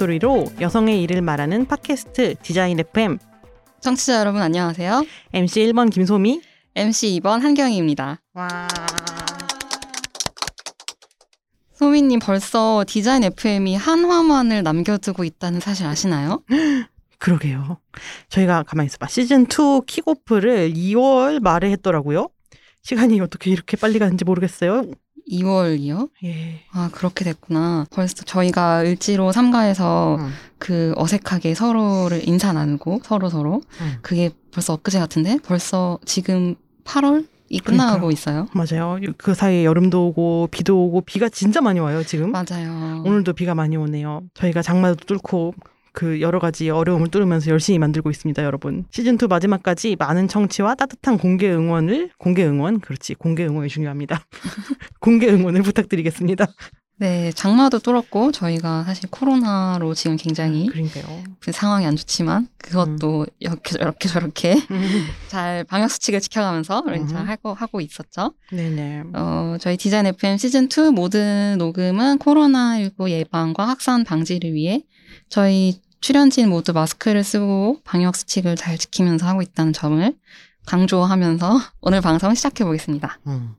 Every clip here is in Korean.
목소리로 여성의 일을 말하는 팟캐스트 디자인 FM 청취자 여러분 안녕하세요. MC 1번 김소미 MC 2번 한경희입니다. 와 소미님 벌써 디자인 FM이 한 화만을 남겨두고 있다는 사실 아시나요? 그러게요. 저희가 가만히 있어봐. 시즌 2 킥오프를 2월 말에 했더라고요. 시간이 어떻게 이렇게 빨리 가는지 모르겠어요. 2월이요? 예. 아 그렇게 됐구나. 벌써 저희가 을지로 삼가에서 음. 그 어색하게 서로를 인사 나누고 서로 서로 음. 그게 벌써 엊그제 같은데 벌써 지금 8월 이 끝나가고 그러니까요. 있어요. 맞아요. 그 사이에 여름도 오고 비도 오고 비가 진짜 많이 와요 지금. 맞아요. 오늘도 비가 많이 오네요. 저희가 장마도 뚫고 그 여러 가지 어려움을 뚫으면서 열심히 만들고 있습니다, 여러분. 시즌 2 마지막까지 많은 청취와 따뜻한 공개 응원을 공개 응원 그렇지 공개 응원이 중요합니다. 공개 응원을 부탁드리겠습니다. 네 장마도 뚫었고 저희가 사실 코로나로 지금 굉장히 그러니까요. 그 상황이 안 좋지만 그것도 이렇게 저렇게 저렇게 잘 방역 수칙을 지켜가면서 음. 잘 하고 하고 있었죠. 네네. 어, 저희 디자인 FM 시즌 2 모든 녹음은 코로나19 예방과 확산 방지를 위해 저희 출연진 모두 마스크를 쓰고 방역 수칙을 잘 지키면서 하고 있다는 점을 강조하면서 오늘 방송 시작해 보겠습니다. 음.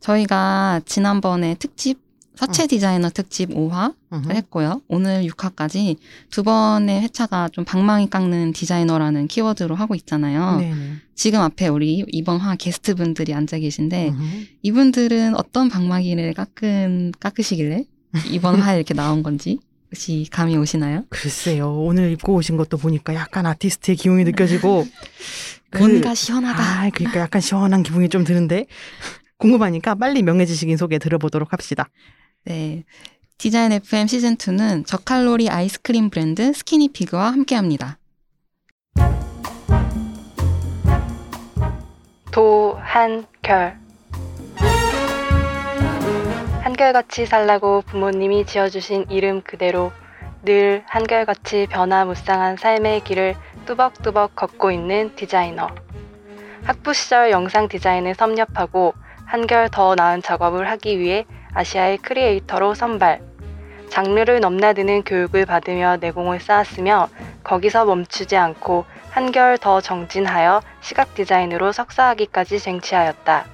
저희가 지난번에 특집 서체 디자이너 특집 5화 음. 를 했고요. 오늘 6화까지 두 번의 회차가 좀 방망이 깎는 디자이너라는 키워드로 하고 있잖아요. 네네. 지금 앞에 우리 이번 화 게스트 분들이 앉아 계신데 음. 이분들은 어떤 방망이를 깎은 깎으시길래 이번 화에 이렇게 나온 건지 혹시 감이 오시나요? 글쎄요. 오늘 입고 오신 것도 보니까 약간 아티스트의 기운이 느껴지고 그- 뭔가 시원하다. 아, 그러니까 약간 시원한 기분이 좀 드는데 궁금하니까 빨리 명예지식인 소개 들어보도록 합시다. 네. 디자인 FM 시즌 2는 저칼로리 아이스크림 브랜드 스키니피그와 함께합니다. 도한결 한결같이 살라고 부모님이 지어주신 이름 그대로 늘 한결같이 변화무쌍한 삶의 길을 뚜벅뚜벅 걷고 있는 디자이너 학부 시절 영상 디자인을 섭렵하고 한결 더 나은 작업을 하기 위해 아시아의 크리에이터로 선발 장르를 넘나드는 교육을 받으며 내공을 쌓았으며 거기서 멈추지 않고 한결 더 정진하여 시각 디자인으로 석사학위까지 쟁취하였다.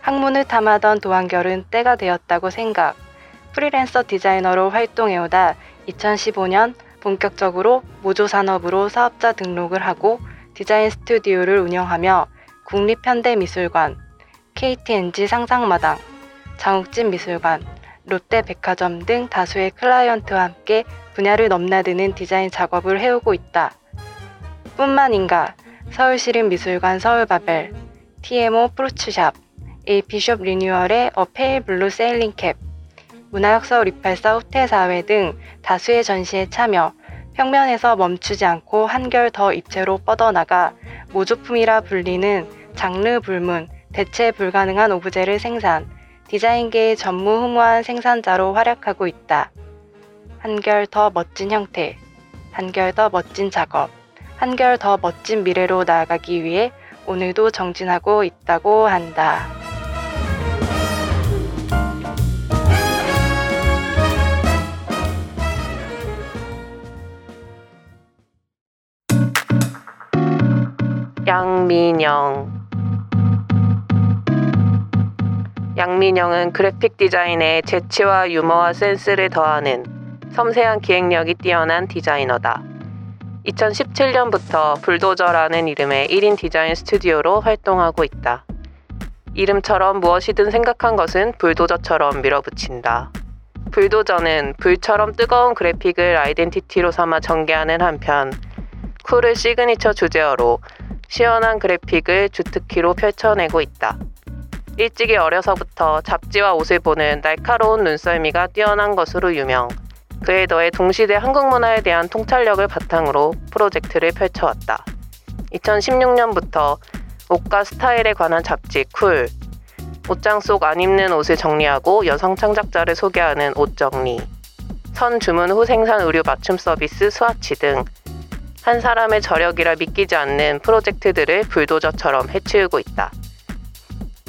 학문을 탐하던 도한결은 때가 되었다고 생각. 프리랜서 디자이너로 활동해오다 2015년 본격적으로 모조 산업으로 사업자 등록을 하고 디자인 스튜디오를 운영하며 국립현대미술관, KTNG 상상마당, 장욱진 미술관, 롯데백화점 등 다수의 클라이언트와 함께 분야를 넘나드는 디자인 작업을 해오고 있다. 뿐만인가 서울시립미술관 서울바벨, TMO 프루츠샵, AP숍 리뉴얼의 a pale blue sailing cap, 문화역서울 이팔사 호텔 사회 등 다수의 전시에 참여, 평면에서 멈추지 않고 한결 더 입체로 뻗어나가 모조품이라 불리는 장르 불문, 대체 불가능한 오브제를 생산, 디자인계의 전무후무한 생산자로 활약하고 있다. 한결 더 멋진 형태, 한결 더 멋진 작업, 한결 더 멋진 미래로 나아가기 위해 오늘도 정진하고 있다고 한다. 양민영 양민영은 그래픽 디자인에 재치와 유머와 센스를 더하는 섬세한 기획력이 뛰어난 디자이너다. 2017년부터 불도저라는 이름의 1인 디자인 스튜디오로 활동하고 있다. 이름처럼 무엇이든 생각한 것은 불도저처럼 밀어붙인다. 불도저는 불처럼 뜨거운 그래픽을 아이덴티티로 삼아 전개하는 한편 쿨을 시그니처 주제어로 시원한 그래픽을 주특기로 펼쳐내고 있다. 일찍이 어려서부터 잡지와 옷을 보는 날카로운 눈썰미가 뛰어난 것으로 유명. 그에 더해 동시대 한국 문화에 대한 통찰력을 바탕으로 프로젝트를 펼쳐왔다. 2016년부터 옷과 스타일에 관한 잡지 쿨, 옷장 속 안 입는 옷을 정리하고 여성 창작자를 소개하는 옷 정리, 선 주문 후 생산 의류 맞춤 서비스 스와치 등 한 사람의 저력이라 믿기지 않는 프로젝트들을 불도저처럼 해치우고 있다.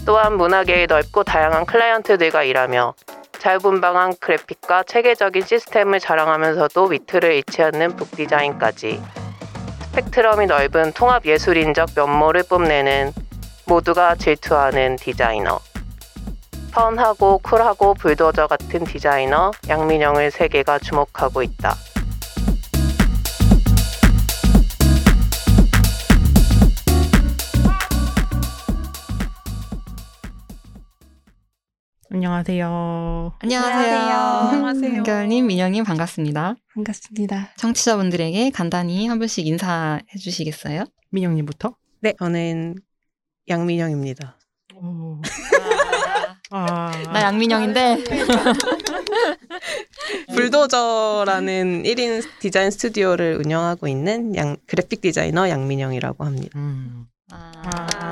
또한 문화계의 넓고 다양한 클라이언트들과 일하며 자유분방한 그래픽과 체계적인 시스템을 자랑하면서도 위트를 잃지 않는 북디자인까지 스펙트럼이 넓은 통합 예술인적 면모를 뽐내는 모두가 질투하는 디자이너. 펀하고 쿨하고 불도저 같은 디자이너 양민영을 세계가 주목하고 있다. 안녕하세요. 안녕하세요. 안녕하세요. 한결님, 민영님 반갑습니다. 반갑습니다. 청취자분들에게 간단히 한 분씩 인사해 주시겠어요? 민영님부터. 네, 저는 양민영입니다. 오. 아, 나 양민영인데 불도저라는 1인 디자인 스튜디오를 운영하고 있는 양, 그래픽 디자이너 양민영이라고 합니다. 음. 아, 아,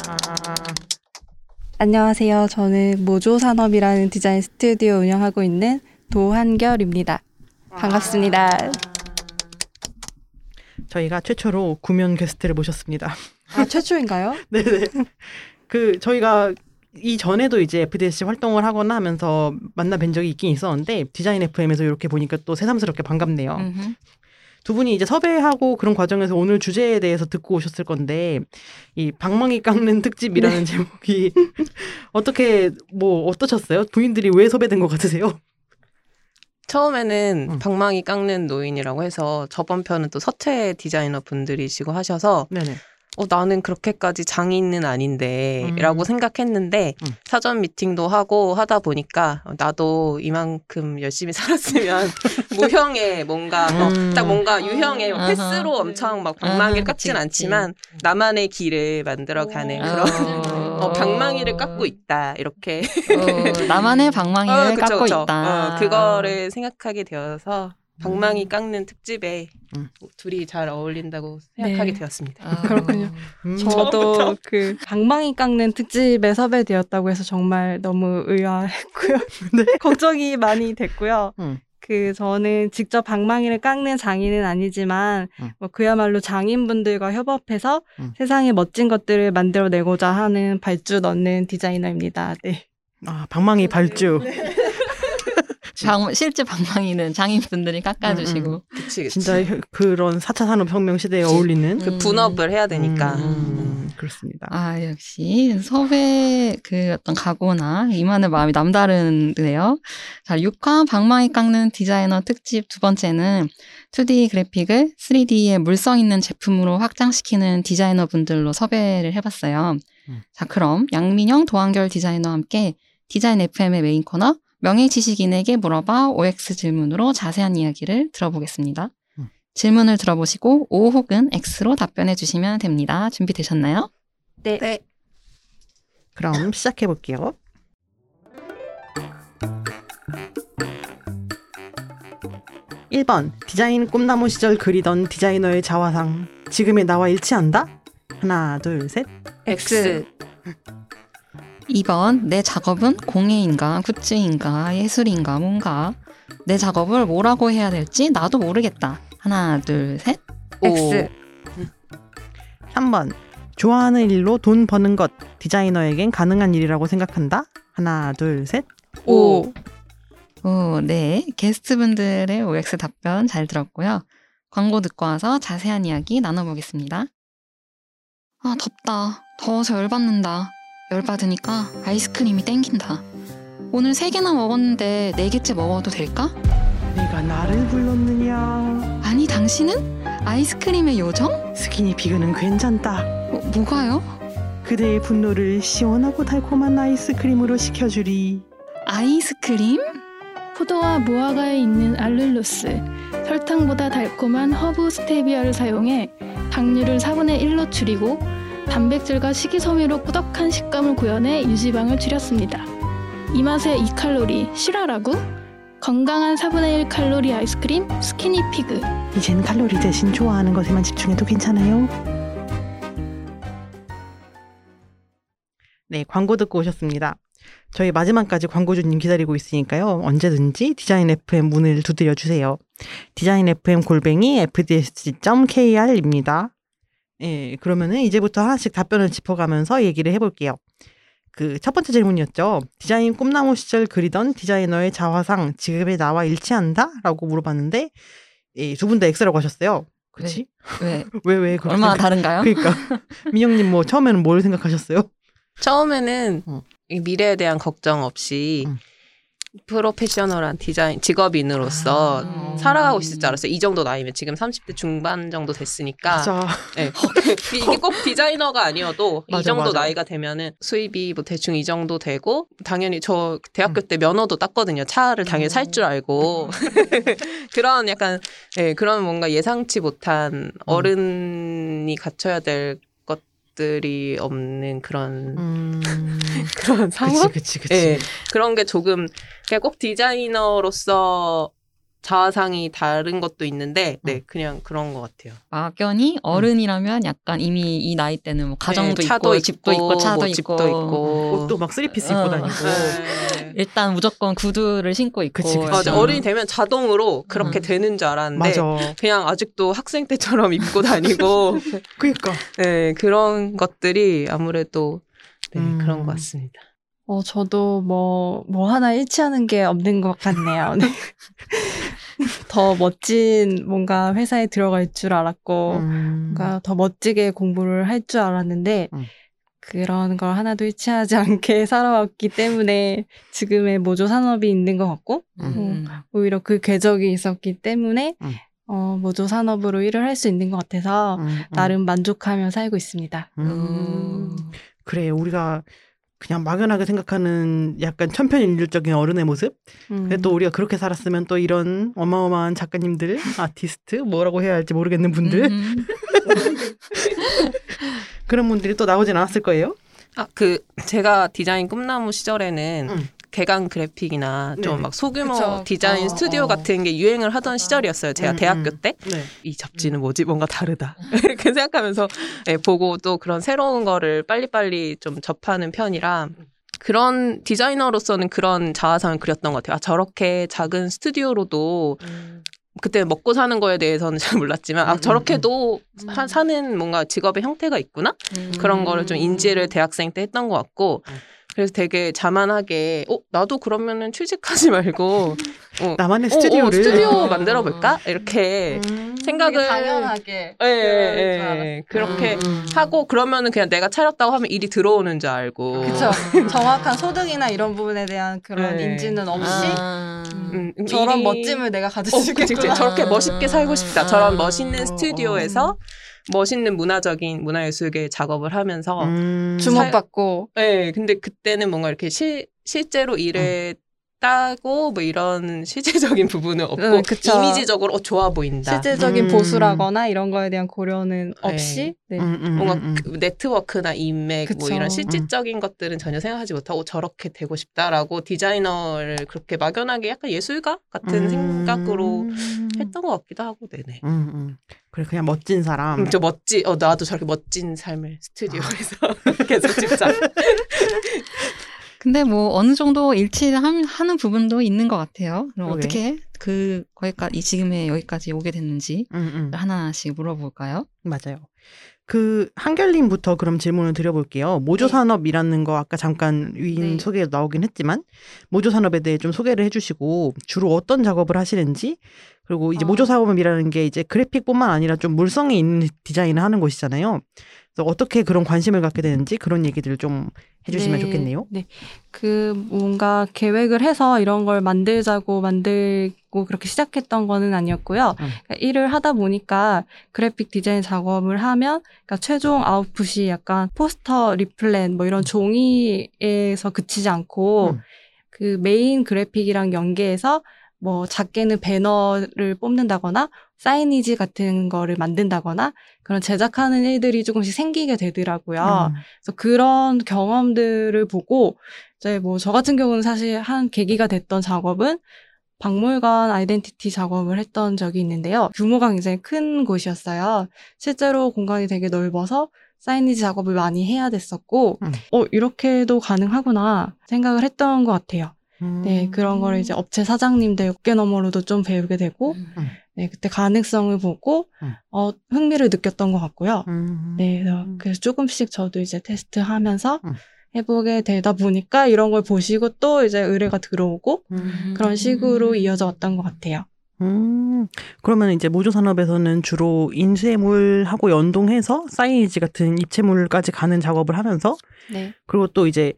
안녕하세요. 저는 모조 산업이라는 디자인 스튜디오 운영하고 있는 도한결입니다. 반갑습니다. 저희가 최초로 구면 게스트를 모셨습니다. 아, 최초인가요? 네네. 그 저희가 이 전에도 이제 FDSC 활동을 하거나 하면서 만나 뵌 적이 있긴 있었는데 디자인 FM에서 이렇게 보니까 또 새삼스럽게 반갑네요. 음흠. 두 분이 이제 섭외하고 그런 과정에서 오늘 주제에 대해서 듣고 오셨을 건데 이 방망이 깎는 특집이라는 제목이 어떻게 뭐 어떠셨어요? 부인들이 왜 섭외된 것 같으세요? 처음에는 음. 방망이 깎는 노인이라고 해서 저번 편은 또 서채 디자이너 분들이시고 하셔서 네네. 어, 나는 그렇게까지 장인은 아닌데 음. 라고 생각했는데 음. 사전 미팅도 하고 하다 보니까 어, 나도 이만큼 열심히 살았으면 모형에 뭔가 어, 음. 딱 뭔가 유형의 아하. 패스로 엄청 막 방망이를 아하, 깎진 그치, 않지만 나만의 길을 만들어가는 오. 그런 어, 방망이를 깎고 있다 이렇게 어, 나만의 방망이를 어, 그쵸, 깎고 그쵸. 있다. 어, 그거를 생각하게 되어서 방망이 음. 깎는 특집에 음. 둘이 잘 어울린다고 생각하게 네. 되었습니다. 아, 그렇군요. 음. 저도 그 방망이 깎는 특집에 섭외되었다고 해서 정말 너무 의아했고요. 걱정이 많이 됐고요. 음. 그 저는 직접 방망이를 깎는 장인은 아니지만 음. 뭐 그야말로 장인분들과 협업해서 음. 세상에 멋진 것들을 만들어내고자 하는 발주 넣는 디자이너입니다. 네. 아 방망이 발주. 방- 실제 방망이는 장인분들이 깎아주시고 음, 그치, 그치. 진짜 혀- 그런 4차 산업혁명 시대에 어울리는 그 분업을 해야 되니까. 음, 그렇습니다. 아, 역시 섭외 그 어떤 각오나 임하는 마음이 남다르네요. 자, 6화 방망이 깎는 디자이너 특집 두 번째는 2D 그래픽을 3D의 물성 있는 제품으로 확장시키는 디자이너 분들로 섭외를 해봤어요. 음. 자, 그럼 양민영, 도한결 디자이너와 함께 디자인 FM의 메인 코너 명예 지식인에게 물어봐 OX 질문으로 자세한 이야기를 들어보겠습니다. 음. 질문을 들어보시고 O 혹은 X로 답변해 주시면 됩니다. 준비되셨나요? 네. 네. 그럼 시작해 볼게요. 1번 디자인 꿈나무 시절 그리던 디자이너의 자화상 지금의 나와 일치한다? 하나 둘 셋. X. 2번 내 작업은 공예인가 굿즈인가 예술인가 뭔가 내 작업을 뭐라고 해야 될지 나도 모르겠다. 하나 둘 셋. X. 3번 좋아하는 일로 돈 버는 것 디자이너에겐 가능한 일이라고 생각한다? 하나 둘 셋. 오. 오, 네. 게스트분들의 OX 답변 잘 들었고요. 광고 듣고 와서 자세한 이야기 나눠보겠습니다. 아, 덥다. 더워서 열받는다. 열받으니까 아이스크림이 땡긴다. 오늘 세 개나 먹었는데 네 개째 먹어도 될까? 네가 나를 불렀느냐? 아니, 당신은? 아이스크림의 요정? 스키니 피그는 괜찮다. 뭐, 뭐가요? 그대의 분노를 시원하고 달콤한 아이스크림으로 식혀주리. 아이스크림? 포도와 무화과에 있는 알룰로스, 설탕보다 달콤한 허브 스테비아를 사용해 당류를 4분의 1로 줄이고 단백질과 식이섬유로 꾸덕한 식감을 구현해 유지방을 줄였습니다. 이 맛에 이 칼로리 실화라고? 건강한 4분의 1 칼로리 아이스크림 스키니 피그. 이젠 칼로리 대신 좋아하는 것에만 집중해도 괜찮아요. 네, 광고 듣고 오셨습니다. 저희 마지막까지 광고주님 기다리고 있으니까요. 언제든지 디자인 FM 문을 두드려 주세요. 디자인 FM 골뱅이 fdsc.kr입니다. 예, 그러면은 이제부터 하나씩 답변을 짚어가면서 얘기를 해볼게요. 그 첫 번째 질문이었죠. 디자인 꿈나무 시절 그리던 디자이너의 자화상 지금의 나와 일치한다? 라고 물어봤는데 예, 두 분 다 X라고 하셨어요. 그치? 왜? 왜, 왜, 그렇게 얼마나 생각- 다른가요? 그러니까. 민영님 뭐 처음에는 뭘 생각하셨어요? 처음에는 어. 이 미래에 대한 걱정 없이 음. 프로페셔널한 디자인 직업인으로서 아. 살아가고 있을 줄 알았어요. 이 정도 나이면 지금 30대 중반 정도 됐으니까. 네. 이게 꼭 디자이너가 아니어도 이 맞아, 정도 맞아. 나이가 되면은 수입이 뭐 대충 이 정도 되고 당연히 저 대학교 때 면허도 땄거든요. 차를 당연히 살줄 알고 그런 약간 네, 그런 뭔가 예상치 못한 어른이 갖춰야 될 것들이 없는 그런 음. 그런 상황. 그치, 그치, 그치. 예, 그런 게 조금 그냥 꼭 디자이너로서 자아상이 다른 것도 있는데, 네, 그냥 그런 것 같아요. 막연히 어른이라면 약간 이미 이 나이 때는 뭐 가정도 네, 차도 있고, 집도 있고 차도 뭐 있고 집도 있고. 옷도 막 three-piece 어. 입고 다니고. 네. 일단 무조건 구두를 신고 있고 그치, 그치. 맞아, 어른이 되면 자동으로 그렇게 음. 되는 줄 알았는데, 맞아. 그냥 아직도 학생 때처럼 입고 다니고, 그니까. 네, 그런 것들이 아무래도 네, 음. 그런 것 같습니다. 어, 저도 뭐, 뭐 하나 일치하는 게 없는 것 같네요. 네. 더 멋진 뭔가 회사에 들어갈 줄 알았고, 음. 뭔가 더 멋지게 공부를 할 줄 알았는데, 음. 그런 걸 하나도 일치하지 않게 살아왔기 때문에 지금의 모조 산업이 있는 것 같고, 음. 오히려 그 궤적이 있었기 때문에, 음. 어, 모조 산업으로 일을 할 수 있는 것 같아서, 음, 음. 나름 만족하며 살고 있습니다. 음. 그래, 우리가 그냥 막연하게 생각하는 약간 천편일률적인 어른의 모습? 음. 근데 또 우리가 그렇게 살았으면 또 이런 어마어마한 작가님들, 아티스트, 뭐라고 해야 할지 모르겠는 분들, 음. 그런 분들이 또 나오진 않았을 거예요. 아, 그, 제가 디자인 꿈나무 시절에는 음. 개강 그래픽이나 좀 네. 막 소규모 그쵸. 디자인 어, 스튜디오 어. 같은 게 유행을 하던 시절이었어요. 제가 음, 대학교 음. 때. 네. 이 잡지는 뭐지? 뭔가 다르다. 이렇게 생각하면서 예, 보고 또 그런 새로운 거를 빨리빨리 좀 접하는 편이라 그런 디자이너로서는 그런 자아상을 그렸던 것 같아요. 아, 저렇게 작은 스튜디오로도 그때 먹고 사는 거에 대해서는 잘 몰랐지만 아 음, 저렇게도 음. 사, 사는 뭔가 직업의 형태가 있구나 음. 그런 거를 좀 인지를 대학생 때 했던 것 같고 음. 그래서 되게 자만하게 어 나도 그러면은 취직하지 말고 어, 나만의 어, 어, 스튜디오를. 스튜디오 만들어 볼까 이렇게 음. 생각을 당연하게. 예, 예, 예. 그렇게 음. 하고 그러면은 그냥 내가 차렸다고 하면 일이 들어오는 줄 알고 그쵸. 정확한 소득이나 이런 부분에 대한 그런 네. 인지는 없이 아. 음, 음, 저런 일이- 멋짐을 내가 가질 어, 수. 있겠구나. 저렇게 멋있게 살고 싶다. 저런 아. 멋있는 스튜디오에서 멋있는 문화적인 문화예술계 작업을 하면서 음. 주목받고 네, 근데 그때는 뭔가 이렇게 실, 실제로 일에 따고 뭐 이런 실제적인 부분은 없고 음, 그쵸. 이미지적으로 어, 좋아 보인다. 실제적인 음. 보수라거나 이런 거에 대한 고려는 없이 네. 음, 음, 뭔가 음, 음. 그 네트워크나 인맥 뭐 그쵸. 이런 실질적인 것들은 전혀 생각하지 못하고 저렇게 되고 싶다라고 디자이너를 그렇게 막연하게 약간 예술가 같은 음. 생각으로 했던 것 같기도 하고 네네. 음, 음. 그래 그냥 멋진 사람. 음, 저 멋지 어 나도 저렇게 멋진 삶을 스튜디오에서 계속 찍자. 근데 뭐 어느 정도 일치를 함- 하는 부분도 있는 것 같아요. 그럼 그러게. 어떻게 그 거기까지 이 지금의 여기까지 오게 됐는지 음, 음. 하나씩 물어볼까요? 맞아요. 그 한결님부터 그럼 질문을 드려볼게요. 모조 네. 산업이라는 거 아까 잠깐 위인 네. 소개에 나오긴 했지만 모조 산업에 대해 좀 소개를 해주시고 주로 어떤 작업을 하시는지 그리고 이제 어. 모조 산업이라는 게 이제 그래픽뿐만 아니라 좀 물성이 있는 디자인을 하는 곳이잖아요. 그래서 어떻게 그런 관심을 갖게 되는지 그런 얘기들을 좀 해주시면 네, 좋겠네요. 네. 그 뭔가 계획을 해서 이런 걸 만들자고 만들고 그렇게 시작했던 거는 아니었고요. 음. 그러니까 일을 하다 보니까 그래픽 디자인 작업을 하면 그러니까 최종 아웃풋이 약간 포스터 리플렛 뭐 이런 종이에서 그치지 않고 음. 그 메인 그래픽이랑 연계해서 뭐 작게는 배너를 뽑는다거나 사이니지 같은 거를 만든다거나 그런 제작하는 일들이 조금씩 생기게 되더라고요. 음. 그래서 그런 경험들을 보고 이제 뭐 저 같은 경우는 사실 한 계기가 됐던 작업은 박물관 아이덴티티 작업을 했던 적이 있는데요. 규모가 굉장히 큰 곳이었어요. 실제로 공간이 되게 넓어서 사이니지 작업을 많이 해야 됐었고, 음. 어, 이렇게도 가능하구나 생각을 했던 것 같아요. 네, 그런 거를 이제 업체 사장님들 어깨 너머로도 좀 배우게 되고, 음. 네, 그때 가능성을 보고, 음. 어, 흥미를 느꼈던 것 같고요. 음. 네, 그래서, 그래서 조금씩 저도 이제 테스트 하면서 음. 해보게 되다 보니까 이런 걸 보시고 또 이제 의뢰가 들어오고 음. 그런 식으로 이어져 왔던 것 같아요. 음, 그러면 이제 모조 산업에서는 주로 인쇄물하고 연동해서 사이니지 같은 입체물까지 가는 작업을 하면서 네. 그리고 또 이제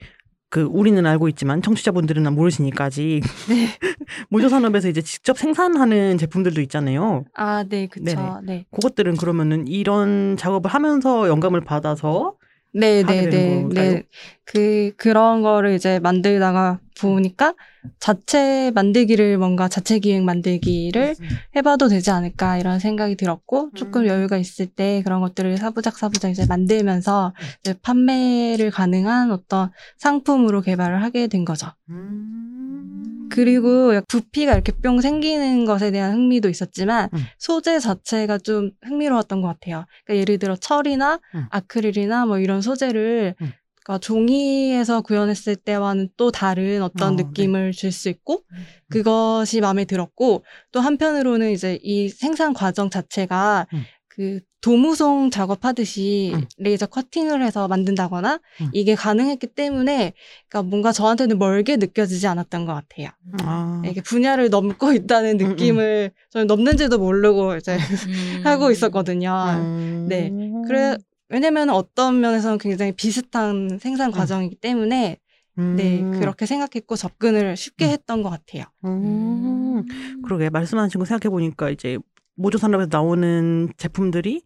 그 우리는 알고 있지만 청취자분들은 모르시니까 아직 네. 모조 산업에서 이제 직접 생산하는 제품들도 있잖아요. 아, 네, 그쵸. 네네. 네. 그것들은 그러면은 이런 작업을 하면서 영감을 받아서 네, 네, 네? 네. 그, 그런 거를 이제 만들다가 보니까 자체 만들기를 뭔가 자체 기획 만들기를 해봐도 되지 않을까 이런 생각이 들었고 조금 음. 여유가 있을 때 그런 것들을 사부작 사부작 이제 만들면서 이제 판매를 가능한 어떤 상품으로 개발을 하게 된 거죠. 음. 그리고 부피가 이렇게 뿅 생기는 것에 대한 흥미도 있었지만 음. 소재 자체가 좀 흥미로웠던 것 같아요. 그러니까 예를 들어 철이나 음. 아크릴이나 뭐 이런 소재를 음. 그러니까 종이에서 구현했을 때와는 또 다른 어떤 어, 네. 느낌을 줄수 있고 그것이 마음에 들었고 또 한편으로는 이제 이 생산 과정 자체가 음. 그 도무송 작업하듯이 음. 레이저 커팅을 해서 만든다거나 음. 이게 가능했기 때문에 그러니까 뭔가 저한테는 멀게 느껴지지 않았던 것 같아요. 아. 이게 분야를 넘고 있다는 음, 음. 느낌을 저는 넘는지도 모르고 이제 음. 하고 있었거든요. 음. 네. 그래 왜냐면 어떤 면에서는 굉장히 비슷한 생산 과정이기 때문에 네 음. 그렇게 생각했고 접근을 쉽게 음. 했던 것 같아요. 음. 그러게 말씀하신 거 생각해 보니까 이제 모조 산업에서 나오는 제품들이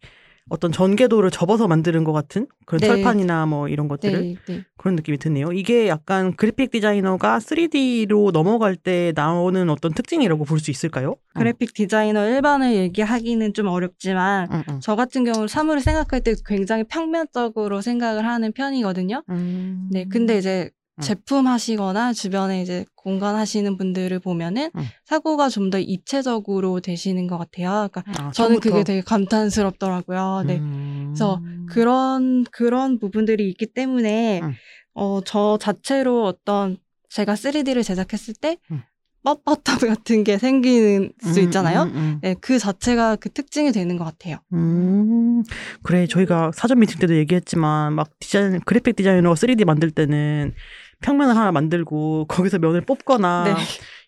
어떤 전개도를 접어서 만드는 것 같은 그런 네. 철판이나 뭐 이런 것들을 네, 네. 그런 느낌이 드네요. 이게 약간 그래픽 디자이너가 3D로 넘어갈 때 나오는 어떤 특징이라고 볼 수 있을까요? 그래픽 디자이너 일반을 얘기하기는 좀 어렵지만 응, 응. 저 같은 경우는 사물을 생각할 때 굉장히 평면적으로 생각을 하는 편이거든요. 음. 네, 근데 이제 음. 제품 하시거나 주변에 이제 공간 하시는 분들을 보면은 음. 사고가 좀 더 입체적으로 되시는 것 같아요. 그러니까 아, 저는 처음부터. 그게 되게 감탄스럽더라고요. 네. 음. 그래서 그런 그런 부분들이 있기 때문에 음. 어저 자체로 어떤 제가 3D를 제작했을 때 음. 뻣뻣함 같은 게 생기는 수 음, 있잖아요. 음, 음. 네, 그 자체가 그 특징이 되는 것 같아요. 음, 그래. 저희가 사전 미팅 때도 얘기했지만, 막 디자인, 그래픽 디자이너가 3D 만들 때는 평면을 하나 만들고, 거기서 면을 뽑거나, 네.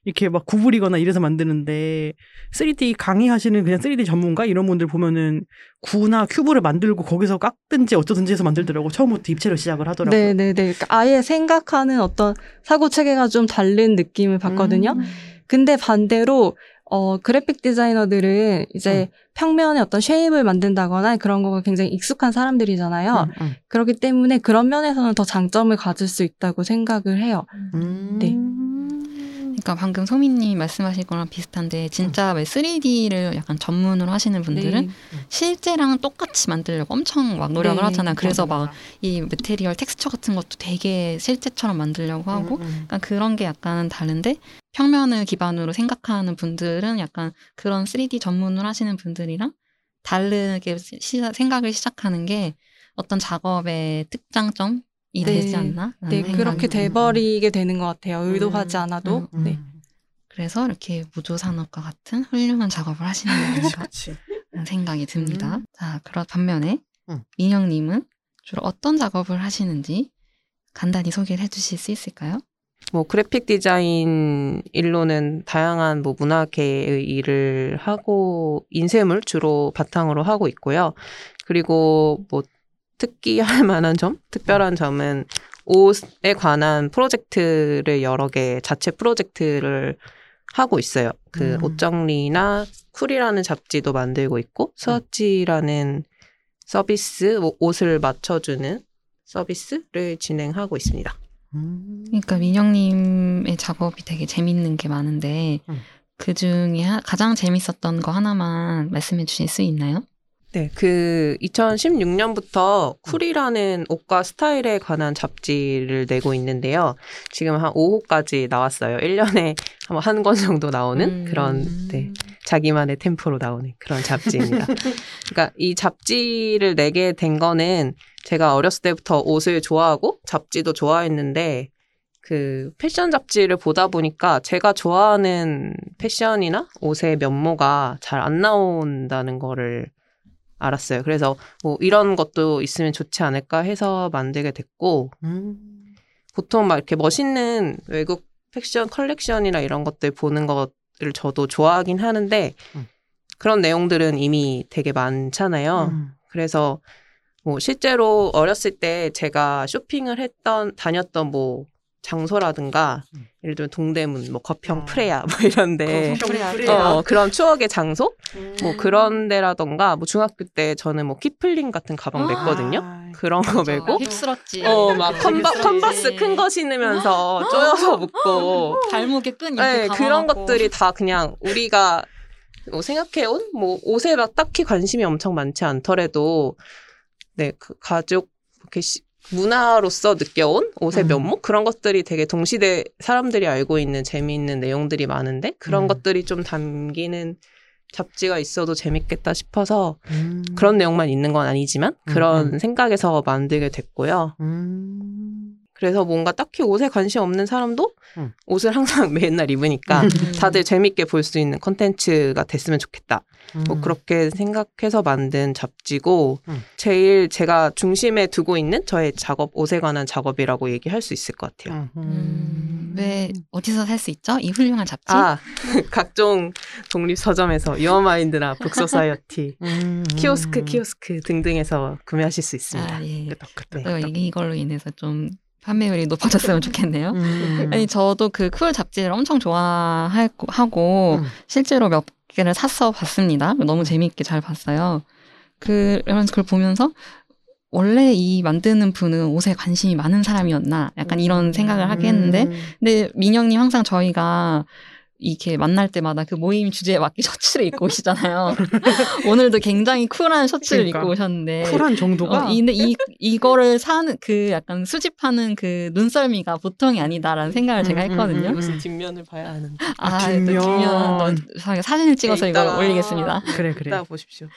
이렇게 막 구부리거나 이래서 만드는데, 3D 강의하시는 그냥 3D 전문가? 이런 분들 보면은, 구나 큐브를 만들고 거기서 깎든지 어쩌든지 해서 만들더라고. 처음부터 입체로 시작을 하더라고요. 네, 네, 네. 그러니까 아예 생각하는 어떤 사고 체계가 좀 다른 느낌을 받거든요. 음. 근데 반대로 어 그래픽 디자이너들은 이제 음. 평면에 어떤 쉐입을 만든다거나 그런 거가 굉장히 익숙한 사람들이잖아요. 음, 음. 그렇기 때문에 그런 면에서는 더 장점을 가질 수 있다고 생각을 해요. 음. 네. 그러니까 방금 소민님 말씀하신 거랑 비슷한데 진짜 왜 3D를 약간 전문으로 하시는 분들은 네. 실제랑 똑같이 만들려고 엄청 막 노력을 네, 하잖아요. 그래서 막 이 material texture 같은 것도 되게 실제처럼 만들려고 하고 음, 음. 약간 그런 게 약간 다른데 평면을 기반으로 생각하는 분들은 약간 그런 3D 전문을 하시는 분들이랑 다르게 시, 생각을 시작하는 게 어떤 작업의 특장점 이 네. 되지 않나? 네, 그렇게. 돼버리게 되는 것 같아요. 의도하지 음, 않아도. 음, 네. 그래서 이렇게 모조산업과 같은 훌륭한 작업을 하시는 게 아닌가 생각이 듭니다. 음. 자, 그런 반면에 음. 민영님은 주로 어떤 작업을 하시는지 간단히 소개를 해주실 수 있을까요? 뭐 그래픽 디자인 일로는 다양한 뭐 문화계의 일을 하고 인쇄물 주로 바탕으로 하고 있고요. 그리고 뭐 특기할 만한 점, 특별한 점은 옷에 관한 프로젝트를 여러 개 자체 프로젝트를 하고 있어요. 그 음. 옷 정리나 쿨이라는 잡지도 만들고 있고 스와치라는 서비스 뭐 옷을 맞춰주는 서비스를 진행하고 있습니다. 음. 그러니까 민영님의 작업이 되게 재밌는 게 많은데 음. 그 중에 하- 가장 재밌었던 거 하나만 말씀해 주실 수 있나요? 네, 그 2016년부터 쿨이라는 옷과 스타일에 관한 잡지를 내고 있는데요. 지금 한 5호까지 나왔어요. 1년에 한 권 정도 나오는 음. 그런 네, 자기만의 템포로 나오는 그런 잡지입니다. 그러니까 이 잡지를 내게 된 거는 제가 어렸을 때부터 옷을 좋아하고 잡지도 좋아했는데 그 패션 잡지를 보다 보니까 제가 좋아하는 패션이나 옷의 면모가 잘 안 나온다는 거를 알았어요. 그래서 뭐 이런 것도 있으면 좋지 않을까 해서 만들게 됐고 음. 보통 막 이렇게 멋있는 외국 패션 컬렉션이나 이런 것들 보는 것을 저도 좋아하긴 하는데 음. 그런 내용들은 이미 되게 많잖아요. 음. 그래서 뭐 실제로 어렸을 때 제가 쇼핑을 했던 다녔던 뭐 장소라든가 음. 예를 들면 동대문, 뭐 거평 아. 프레야 뭐 이런데 거평프레야. 어, 그런 추억의 장소 음. 뭐 그런 데라던가 뭐 중학교 때 저는 뭐 키플링 같은 가방 아. 맸거든요. 아, 그런 거 메고 hip스럽지. 어 막 컨바, hip스럽지. 컨버스 큰 거 신으면서 쪼여서 묶고 발목에 끈 이렇게 네, 그런. 것들이 다 그냥 우리가 뭐 생각해온 뭐 옷에 막 딱히 관심이 엄청 많지 않더라도 네, 그 가족 이렇게 시- 문화로서 느껴온 옷의 음. 면모 그런 것들이 되게 동시대 사람들이 알고 있는 재미있는 내용들이 많은데 그런 음. 것들이 좀 담기는 잡지가 있어도 재밌겠다 싶어서 음. 그런 내용만 있는 건 아니지만 그런 음. 생각에서 만들게 됐고요. 음. 그래서 뭔가 딱히 옷에 관심 없는 사람도 음. 옷을 항상 맨날 입으니까 음. 다들 재밌게 볼 수 있는 콘텐츠가 됐으면 좋겠다. 뭐 음. 그렇게 생각해서 만든 잡지고 음. 제일 제가 중심에 두고 있는 저의 작업 옷에 관한 작업이라고 얘기할 수 있을 것 같아요. 음, 왜 어디서 살 수 있죠? 이 훌륭한 잡지? 아 각종 독립 서점에서 유어마인드나 북소사이어티, 음. 키오스크 키오스크 등등에서 구매하실 수 있습니다. 아, 예. 끄덕 끄덕. 또 이- 이걸로 인해서 좀 판매율이 높아졌으면 좋겠네요. 음. 아니 저도 그 쿨 잡지를 엄청 좋아하고 음. 실제로 몇 개를 사서 봤습니다. 너무 재미있게 잘 봤어요. 그러면서 그걸 보면서 원래 이 만드는 분은 옷에 관심이 많은 사람이었나 약간 이런 생각을 하게 했는데 음. 근데 민영님 항상 저희가 이렇게 만날 때마다 그 모임 주제에 맞게 셔츠를 입고 오시잖아요. 오늘도 굉장히 쿨한 셔츠를 그러니까. 입고 오셨는데 쿨한 정도가 어, 이- 근데 이 이거를 사는 그 약간 수집하는 그 눈썰미가 보통이 아니다라는 생각을 제가 음, 음, 했거든요. 음, 무슨 뒷면을 봐야 하는데 아, 아, 뒷면. 뒷면. 사진을 찍어서 네, 이걸 올리겠습니다. 그래 그래. 이따 보십시오.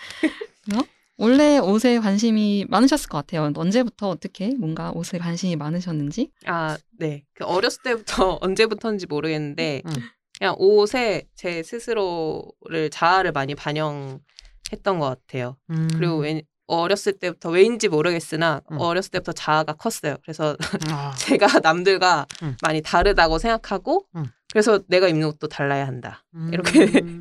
원래 옷에 관심이 많으셨을 것 같아요. 언제부터 어떻게 뭔가 옷에 관심이 많으셨는지? 아, 네. 그 어렸을 때부터 언제부터인지 모르겠는데 음. 그냥 옷에 제 스스로를 자아를 많이 반영했던 것 같아요. 음. 그리고 왜, 어렸을 때부터 왜인지 모르겠으나 음. 어렸을 때부터 자아가 컸어요. 그래서 아. 제가 남들과 음. 많이 다르다고 생각하고 음. 그래서 내가 입는 옷도 달라야 한다. 이렇게 음.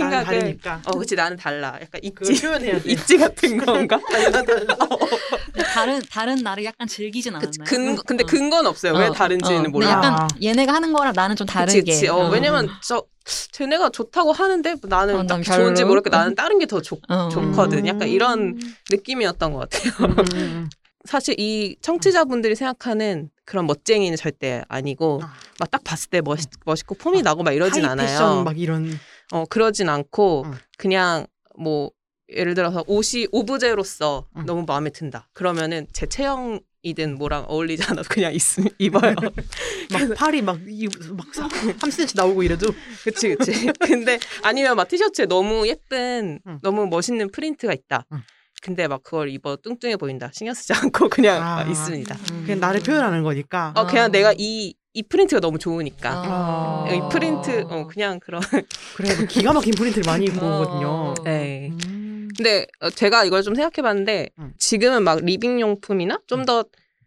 생각을 다르니까. 어, 그치 나는 달라. 약간 있지 표현해야 돼. 있지 같은 건가? 달라. 다른 다른 나를 약간 즐기진 그치, 근, 근데 근거는 없어요. 왜 어, 다른지는 근데 몰라. 약간 아. 얘네가 하는 거랑 나는 좀 다르게. 그치, 그치. 어, 어. 왜냐면 저 쟤네가 좋다고 하는데 나는 어, 난딱 좋은지. 모르겠고 나는 다른 게더 어. 좋거든. 약간 이런 음. 느낌이었던 것 같아요. 음. 사실 이 청취자분들이 생각하는 그런 멋쟁이는 절대 아니고 아. 막 딱 봤을 때 멋있, 멋있고 폼이 나고 막 이러진 하지 않아요. 패션 막 이런. 어 그러진 않고 음. 그냥 뭐 예를 들어서 옷이 오브제로서 음. 너무 마음에 든다. 그러면은 제 체형 이든 뭐랑 어울리지 않아도 그냥 있, 입어요. 막 팔이 막막 3cm 나오고 이래도 그치 그치. 근데 아니면 막 티셔츠에 너무 예쁜 응. 너무 멋있는 프린트가 있다. 응. 근데 막 그걸 입어 뚱뚱해 보인다. 신경 쓰지 않고 그냥 아. 입습니다. 그냥 나를 표현하는 거니까. 어 그냥 아. 내가 이 이 프린트가 너무 좋으니까. 아. 이 프린트 어 그냥 그런. 그래 뭐 기가 막힌 프린트를 많이 입고 어. 오거든요. 네. 음. 근데 어, 제가 이걸 좀 생각해봤는데 음. 지금은 막 living 용품이나 좀더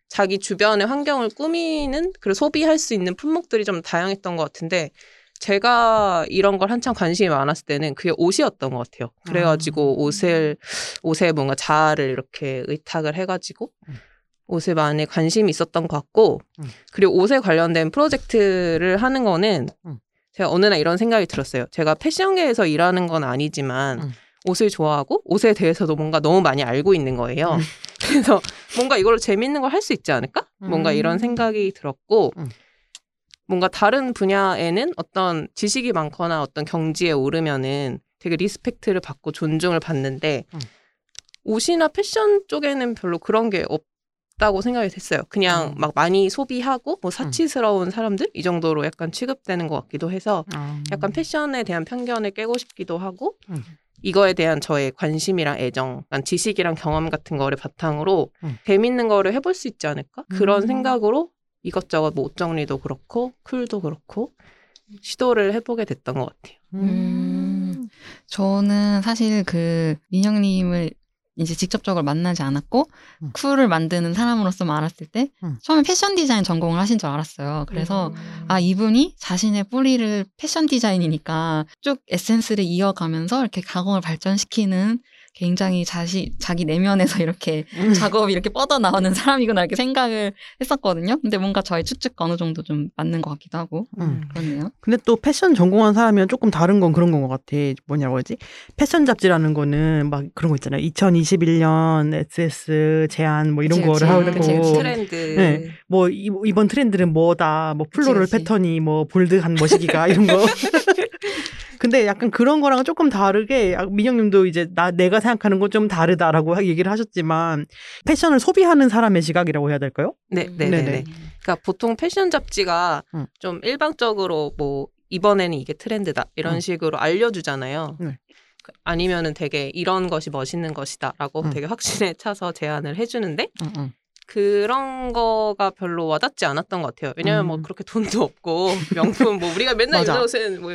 자기 주변의 환경을 꾸미는 그리고 소비할 수 있는 품목들이 좀 다양했던 것 같은데 제가 이런 걸 한참 관심이 많았을 때는 그게 옷이었던 것 같아요. 그래가지고 아. 옷을 옷에 뭔가 자아를 이렇게 의탁을 해가지고 음. 옷에 많이 관심이 있었던 것 같고 음. 그리고 옷에 관련된 프로젝트를 하는 거는 음. 제가 어느 날 이런 생각이 들었어요. 제가 패션계에서 일하는 건 아니지만 음. 옷을 좋아하고 옷에 대해서도 뭔가 너무 많이 알고 있는 거예요. 음. 그래서 뭔가 이걸로 재밌는 걸 할 수 있지 않을까? 뭔가 음. 이런 생각이 들었고 음. 뭔가 다른 분야에는 어떤 지식이 많거나 어떤 경지에 오르면은 되게 respect를 받고 존중을 받는데 음. 옷이나 패션 쪽에는 별로 그런 게 없 다고 생각이 됐어요. 그냥 음. 막 많이 소비하고 뭐 사치스러운 사람들 이 정도로 약간 취급되는 것 같기도 해서 약간 패션에 대한 편견을 깨고 싶기도 하고 음. 이거에 대한 저의 관심이랑 애정, 지식이랑 경험 같은 거를 바탕으로 음. 재밌는 거를 해볼 수 있지 않을까? 그런 음. 생각으로 이것저것 뭐 옷 정리도 그렇고 쿨도 그렇고 시도를 해보게 됐던 것 같아요. 음. 저는 사실 그 민영님을 이제 직접적으로 만나지 않았고 음. 쿨을 만드는 사람으로서만 알았을 때 음. 처음에 패션 디자인 전공을 하신 줄 알았어요. 그래서 아 이분이 자신의 뿌리를 패션 디자인이니까 쭉 에센스를 이어가면서 이렇게 가공을 발전시키는 굉장히 자시, 자기 내면에서 이렇게 음. 작업이 이렇게 뻗어 나오는 사람이구나 이렇게 생각을 했었거든요. 근데 뭔가 저의 추측 어느 정도 좀 맞는 것 같기도 하고 음. 그렇네요. 근데 또 패션 전공한 사람이면 조금 다른 건 그런 건 것 같아. 뭐냐고 하지? 패션 잡지라는 거는 막 그런 거 있잖아요. 2021년 SS 제안 뭐 이런 그치, 거를. 하고 그치, 그치. 트렌드. 네. 뭐 이- 이번 트렌드는 뭐다. 뭐 floral 그치, 그치. 패턴이 뭐 bold한 머시기가 이런 거. 근데 약간 그런 거랑 조금 다르게 아, 민영님도 이제 나 내가 생각하는 건 좀 다르다라고 하- 얘기를 하셨지만 패션을 소비하는 사람의 시각이라고 해야 될까요? 네, 네, 네. 네. 그러니까 보통 패션 잡지가 음. 좀 일방적으로 뭐 이번에는 이게 트렌드다 이런 음. 식으로 알려주잖아요. 네. 그- 아니면은 되게 이런 것이 멋있는 것이다라고 음. 되게 확신에 차서 제안을 해주는데 그런 거가 별로 와닿지 않았던 것 같아요. 왜냐면 뭐 음. 그렇게 돈도 없고 명품 뭐 우리가 맨날 옷은 뭐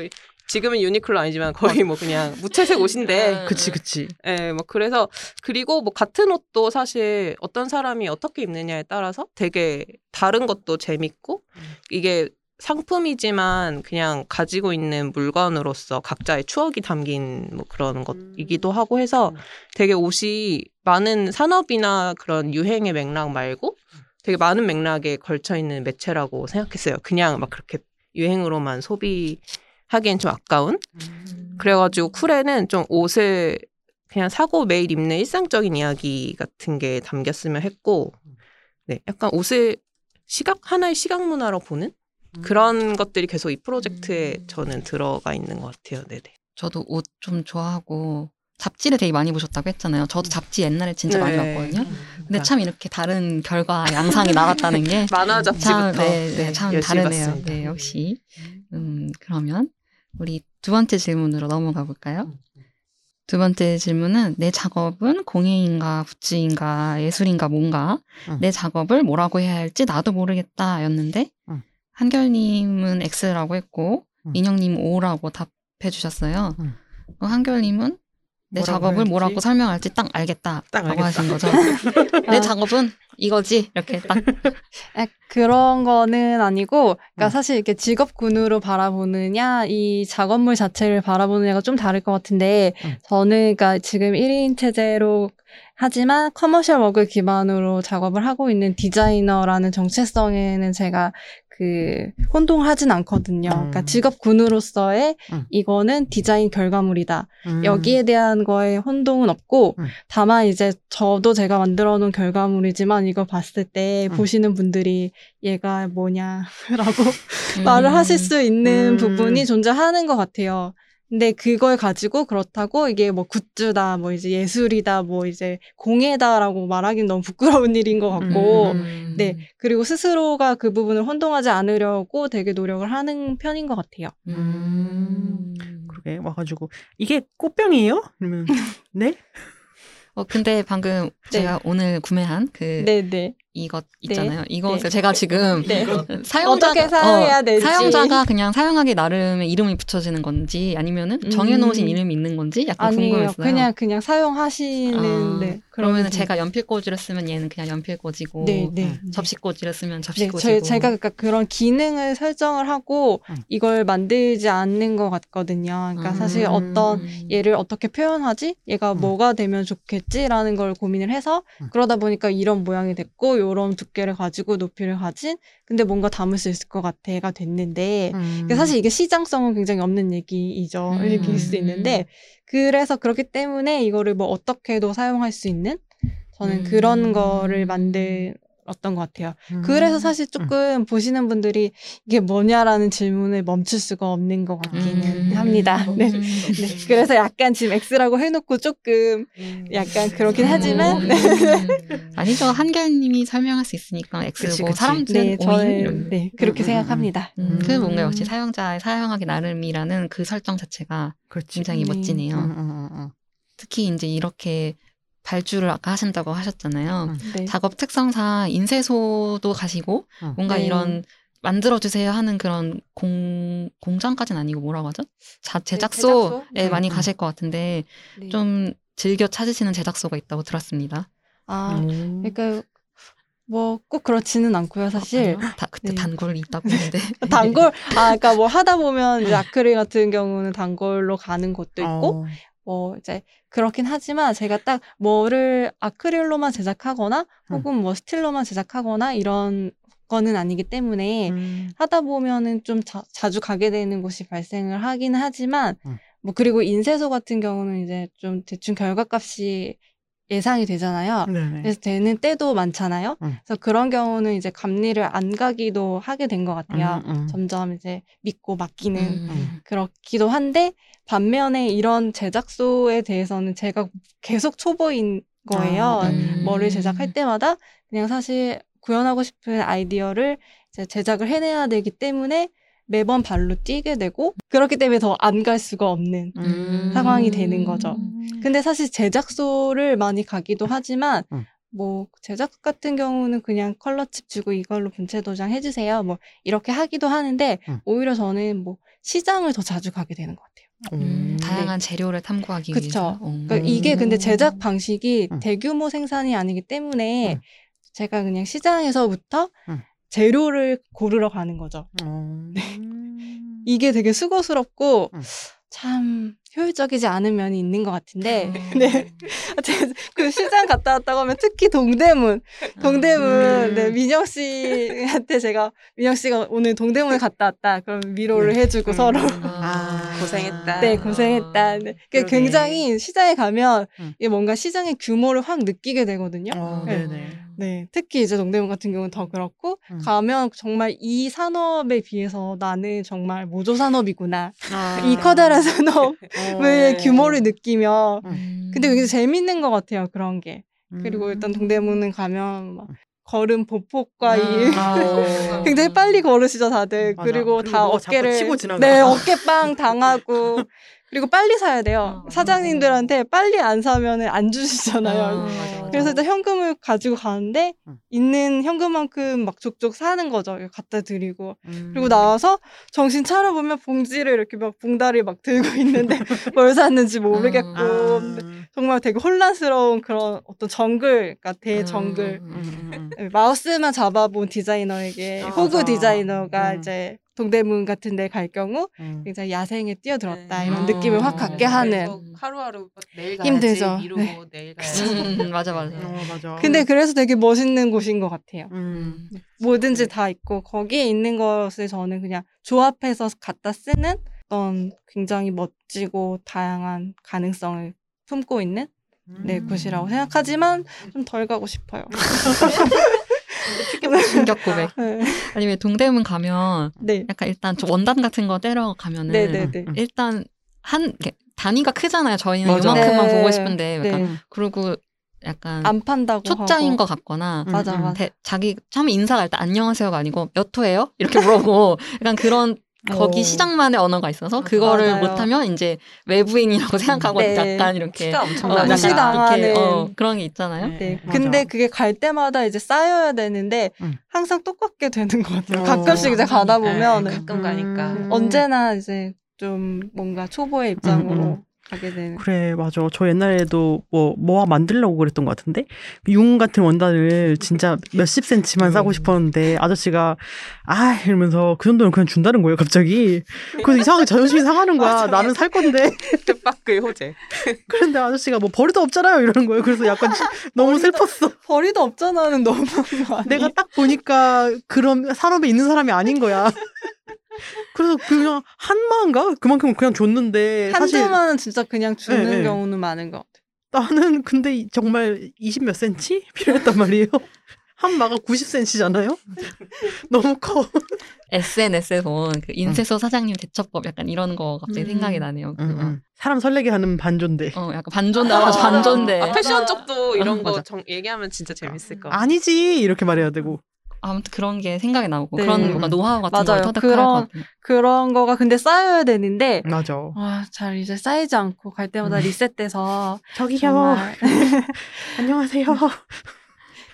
지금은 유니클로 아니지만 거의 뭐 그냥 무채색 옷인데 그치 그치. 예, 뭐 그래서 그리고 뭐 같은 옷도 사실 어떤 사람이 어떻게 입느냐에 따라서 되게 다른 것도 재밌고 이게 상품이지만 그냥 가지고 있는 물건으로서 각자의 추억이 담긴 뭐 그런 것이기도 하고 해서 되게 옷이 많은 산업이나 그런 유행의 맥락 말고 되게 많은 맥락에 걸쳐 있는 매체라고 생각했어요. 그냥 막 그렇게 유행으로만 소비 하기엔 좀 아까운 그래가지고 쿨에는 좀 옷을 그냥 사고 매일 입는 일상적인 이야기 같은 게 담겼으면 했고, 네, 약간 옷을 시각 하나의 시각 문화로 보는 그런 것들이 계속 이 프로젝트에 저는 들어가 있는 것 같아요. 네네. 저도 옷 좀 좋아하고 잡지를 되게 많이 보셨다고 했잖아요. 저도 잡지 옛날에 진짜 많이 네. 봤거든요. 근데 참 이렇게 다른 결과 양상이 나왔다는 게 만화 참, 잡지부터 네, 네, 참 다르네요. 봤습니다. 네, 역시. 음, 그러면 우리 두 번째 질문으로 넘어가 볼까요? 두 번째 질문은 내 작업은 공예인가 굿즈인가 예술인가 뭔가 음. 내 작업을 뭐라고 해야 할지 나도 모르겠다였는데 음. 한결님은 X라고 했고 음. 민영님 O라고 답해 주셨어요. 음. 한결님은 내 뭐라고 작업을 해야지? 뭐라고 설명할지 딱 알겠다라고 딱 알겠다. 하신 거죠. 내 작업은 이거지 이렇게 딱 아, 그런 거는 아니고, 그러니까 음. 사실 이렇게 직업군으로 바라보느냐, 이 작업물 자체를 바라보느냐가 좀 다를 것 같은데, 음. 저는 그러니까 지금 1인 체제로 하지만 commercial work 기반으로 작업을 하고 있는 디자이너라는 정체성에는 제가 그 혼동하진 않거든요. 그러니까 음. 직업군으로서의 음. 이거는 디자인 결과물이다. 음. 여기에 대한 거에 혼동은 없고 음. 다만 이제 저도 제가 만들어 놓은 결과물이지만 이거 봤을 때 음. 보시는 분들이 얘가 뭐냐라고 말을 음. 하실 수 있는 음. 부분이 존재하는 것 같아요. 근데 그걸 가지고 그렇다고 이게 뭐 굿즈다, 뭐 이제 예술이다, 뭐 이제 공예다라고 말하기는 너무 부끄러운 일인 것 같고, 음. 네. 그리고 스스로가 그 부분을 혼동하지 않으려고 되게 노력을 하는 편인 것 같아요. 음. 그러게 와가지고 이게 꽃병이에요? 그러면 네? 어 근데 방금 네. 제가 오늘 구매한 그 네네. 이것 있잖아요. 이것을 네. 제가 지금 네. 사용자가 어떻게 사용해야 어. 사용자가 그냥 사용하기 나름의 이름이 붙여지는 건지 아니면은 정해놓으신 음. 이름이 있는 건지 약간 아니에요. 궁금했어요. 그냥 그냥 사용하시는 아, 네. 그러면 제가 연필꽂이를 쓰면 얘는 그냥 연필꽂이고 네, 네. 음, 접시꽂이를 쓰면 네, 접시꽂이고 제, 제가 그러니까 그런 기능을 설정을 하고 음. 이걸 만들지 않는 것 같거든요. 그러니까 음. 사실 어떤 얘를 어떻게 표현하지? 얘가 음. 뭐가 되면 좋겠지라는 걸 고민을 해서 음. 그러다 보니까 이런 모양이 됐고 요런 두께를 가지고 높이를 가진 근데 뭔가 담을 수 있을 것 같아가 됐는데 음. 그러니까 사실 이게 시장성은 굉장히 없는 얘기이죠. 음. 얘기일 수 있는데 그래서 그렇기 때문에 이거를 뭐 어떻게도 사용할 수 있는 저는 음. 그런 거를 만들 것 같아요. 그래서 사실 조금 보시는 분들이 이게 뭐냐라는 질문을 멈출 수가 없는 것 같기는 음. 합니다. 네. 네. 그래서 약간 지금 X라고 해놓고 조금 약간 그렇긴 하지만 음. 네. 아니죠. 한결님이 설명할 수 있으니까 X고 그치, 그치. 사람들은 네, 저는. 네, 그렇게 음, 음, 생각합니다. 음, 그 음. 뭔가 역시 사용자의 사용하기 나름이라는 그 설정 자체가 그렇지. 굉장히 네. 멋지네요. 음, 음, 음, 특히 이제 이렇게 발주를 아까 하신다고 하셨잖아요. 음. 네. 작업 특성상 인쇄소도 가시고 음. 뭔가 네. 이런 만들어주세요 하는 그런 공, 공장까지는 아니고 뭐라고 하죠? 자, 제작소에 제작소? 예, 많이 음, 음. 가실 것 같은데 네. 좀 즐겨 찾으시는 제작소가 있다고 들었습니다. 아, 음. 그러니까 뭐 꼭 그렇지는 않고요, 사실. 아니요? 다, 그때 네. 단골이 있다고 했는데. 단골, 아, 그러니까 뭐 하다 보면 이제 아크릴 같은 경우는 단골로 가는 곳도 있고, 어. 뭐 이제 그렇긴 하지만 제가 딱 뭐를 아크릴로만 제작하거나 음. 혹은 뭐 스틸로만 제작하거나 이런 거는 아니기 때문에 음. 하다 보면은 좀 자, 주 가게 되는 곳이 발생을 하긴 하지만 음. 뭐 그리고 인쇄소 같은 경우는 이제 좀 대충 결과값이 예상이 되잖아요. 네네. 그래서 되는 때도 많잖아요. 음. 그래서 그런 경우는 이제 감리를 안 가기도 하게 된 것 같아요. 음, 음. 점점 이제 믿고 맡기는 음. 그렇기도 한데 반면에 이런 제작소에 대해서는 제가 계속 초보인 거예요. 아, 음. 뭐를 제작할 때마다 그냥 사실 구현하고 싶은 아이디어를 이제 제작을 해내야 되기 때문에 매번 발로 뛰게 되고 그렇기 때문에 더 안 갈 수가 없는 음. 상황이 되는 거죠. 음. 근데 사실 제작소를 많이 가기도 하지만 음. 뭐 제작 같은 경우는 그냥 컬러칩 주고 이걸로 분체 도장 해주세요. 뭐 이렇게 하기도 하는데 음. 오히려 저는 뭐 시장을 더 자주 가게 되는 것 같아요. 음, 음. 다양한 재료를 탐구하기 그쵸. 위해서. 음. 그러니까 이게 근데 음. 제작 방식이 음. 대규모 생산이 아니기 때문에 음. 제가 그냥 시장에서부터 음. 재료를 고르러 가는 거죠. 어. 이게 되게 수고스럽고 음. 참 효율적이지 않은 면이 있는 것 같은데 음. 네. 제- 그 시장 갔다 왔다고 하면 특히 동대문 동대문 음. 네 민영 씨한테 제가 민영 씨가 오늘 동대문에 갔다 왔다 그럼 위로를 해주고 서로 아, 고생했다. 네 고생했다 네. 그 그러네. 굉장히 시장에 가면 음. 이게 뭔가 시장의 규모를 확 느끼게 되거든요. 어, 네. 네네. 네, 특히 이제 동대문 같은 경우는 더 그렇고 음. 가면 정말 이 산업에 비해서 나는 정말 모조 산업이구나 아. 이 커다란 산업의 어. 규모를 느끼며 음. 근데 굉장히 재밌는 것 같아요 그런 게 그리고 음. 일단 동대문은 가면 막 걸음 보폭과 이 아, 어. 굉장히 빨리 걸으시죠 다들 맞아. 그리고 그리고 다 자꾸 어깨를 치고 지나가. 네 어깨빵 당하고 그리고 빨리 사야 돼요 어. 사장님들한테 빨리 안 사면은 안 주시잖아요 어, 맞아, 맞아. 그래서 일단 현금을 가지고 가는데 음. 있는 현금만큼 막 족족 사는 거죠. 갖다 드리고 음. 그리고 나와서 정신 차려 보면 봉지를 이렇게 막 봉다리 막 들고 있는데 뭘 샀는지 모르겠고 아. 정말 되게 혼란스러운 그런 어떤 정글 그러니까 대정글 음, 음, 음, 네, 마우스만 잡아본 디자이너에게 아, 호구 맞아. 디자이너가 음. 이제 동대문 같은 데 갈 경우 음. 굉장히 야생에 뛰어들었다 네. 이런 아. 느낌을 확 갖게 하는 하루하루 내일 가야지 힘들죠. 미루고 네. 내일 가야지. 음, 맞아, 맞아. 어, 맞아. 근데 그래서 되게 멋있는 곳인 것 같아요. 음. 뭐든지 다 있고 거기에 있는 것을 저는 그냥 조합해서 갖다 쓰는 어떤 굉장히 멋지고 다양한 가능성을 품고 있는 네 음. 곳이라고 생각하지만 좀 덜 가고 싶어요. 충격 고백. 네. 아니면 동대문 가면 네. 약간 일단 좀 원단 같은 거 떼러 가면은 네네네. 음. 일단 한 단위가 크잖아요. 저희는 맞아. 이만큼만 네. 보고 싶은데 네. 약간 그리고 약간 안 판다고 초짜인 하고. 것 같거나 맞아 음, 음. 맞아. 대- 자기 처음에 인사가 일단 안녕하세요가 아니고 몇 호예요? 이렇게 물어보고 약간 그런 거기 어. 시장만의 언어가 있어서 그거를 맞아요. 못하면 이제 외부인이라고 생각하고 네. 약간 이렇게 티가 어, 무시당하는. 이렇게, 어, 그런 게 있잖아요. 네. 맞아. 근데 그게 갈 때마다 이제 쌓여야 되는데 음. 항상 똑같게 되는 것 같아요. 어. 가끔씩 이제 가다 보면 네, 가끔 가니까. 음. 언제나 이제 좀 뭔가 초보의 입장으로 음, 음. 가게 되는. 그래 맞아. 저 옛날에도 뭐 뭐와 만들려고 그랬던 것 같은데? 융 같은 원단을 진짜 몇십 센치만 사고 싶었는데 아저씨가 아 이러면서 그 정도는 그냥 준다는 거예요 갑자기. 그래서 이상하게 자존심이 상하는 거야. 나는 살 건데. 뜻밖의 호재. 그런데 아저씨가 뭐 버리도 없잖아요 이러는 거예요. 그래서 약간 너무 슬펐어. 버리도 없잖아는 너무? 내가 딱 보니까 그런 산업에 있는 사람이 아닌 거야 그래서 그냥 한마인가 그만큼 그냥 줬는데 한두만은 진짜 그냥 주는 네, 네. 경우는 많은 것 같아요. 나는 근데 이- 정말 20 몇 센치 필요했단 말이에요. 한 마가 90cm잖아요? 너무 커. SNS에 본그 인쇄소 사장님 대처법 약간 이런 거 갑자기 음. 생각이 나네요. 막, 음. 사람 설레게 하는 반존대. 어, 약간 반존대, 아, 반존대. 아, 패션 쪽도 이런 어, 거. 정, 얘기하면 진짜 재밌을 것 같아요. 아니지 이렇게 말해야 되고. 아무튼 그런 게 생각이 나고 네. 그런 뭔가 노하우 같은 걸 맞아요. 터득할 그런- 것 같아요. 그런 거가 근데 쌓여야 되는데 맞아. 아, 잘 이제 쌓이지 않고 갈 때마다 음. 리셋돼서 저기요. 정말 안녕하세요.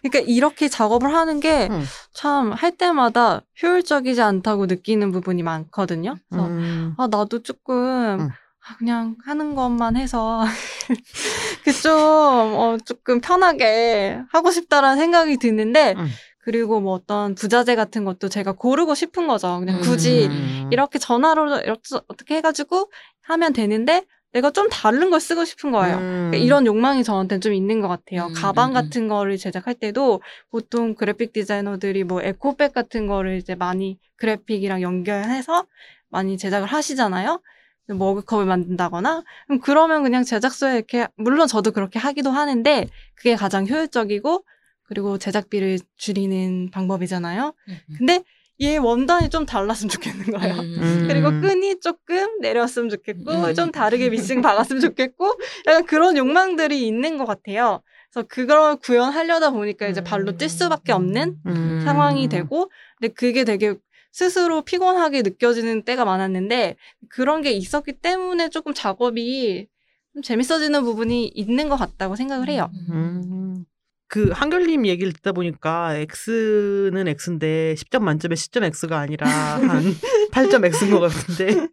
그러니까 이렇게 작업을 하는 게 음. 참할 때마다 효율적이지 않다고 느끼는 부분이 많거든요. 그래서 음. 아 나도 조금 음. 아, 그냥 하는 것만 해서 그좀 어, 조금 편하게 하고 싶다라는 생각이 드는데 음. 그리고 뭐 어떤 부자재 같은 것도 제가 고르고 싶은 거죠. 그냥 음. 굳이 음. 이렇게 전화로 이렇게 어떻게 해가지고 하면 되는데 내가 좀 다른 걸 쓰고 싶은 거예요. 음. 그러니까 이런 욕망이 저한테는 좀 있는 것 같아요. 음, 가방 음, 같은 거를 제작할 때도 보통 그래픽 디자이너들이 뭐 에코백 같은 거를 이제 많이 그래픽이랑 연결해서 많이 제작을 하시잖아요. 머그컵을 만든다거나 그럼 그러면 그냥 제작소에 이렇게 물론 저도 그렇게 하기도 하는데 그게 가장 효율적이고 그리고 제작비를 줄이는 방법이잖아요. 근데 얘 원단이 좀 달랐으면 좋겠는 거예요. 음. 그리고 끈이 조금 내렸으면 좋겠고 음. 좀 다르게 미싱 박았으면 좋겠고 약간 그런 욕망들이 있는 것 같아요. 그래서 그걸 구현하려다 보니까 이제 발로 뛸 수밖에 없는 음. 상황이 되고 근데 그게 되게 스스로 피곤하게 느껴지는 때가 많았는데 그런 게 있었기 때문에 조금 작업이 좀 재밌어지는 부분이 있는 것 같다고 생각을 해요. 음. 그 한결님 얘기를 듣다 보니까 X는 X인데 10점 만점에 10점 X가 아니라 한 8점 X인 것 같은데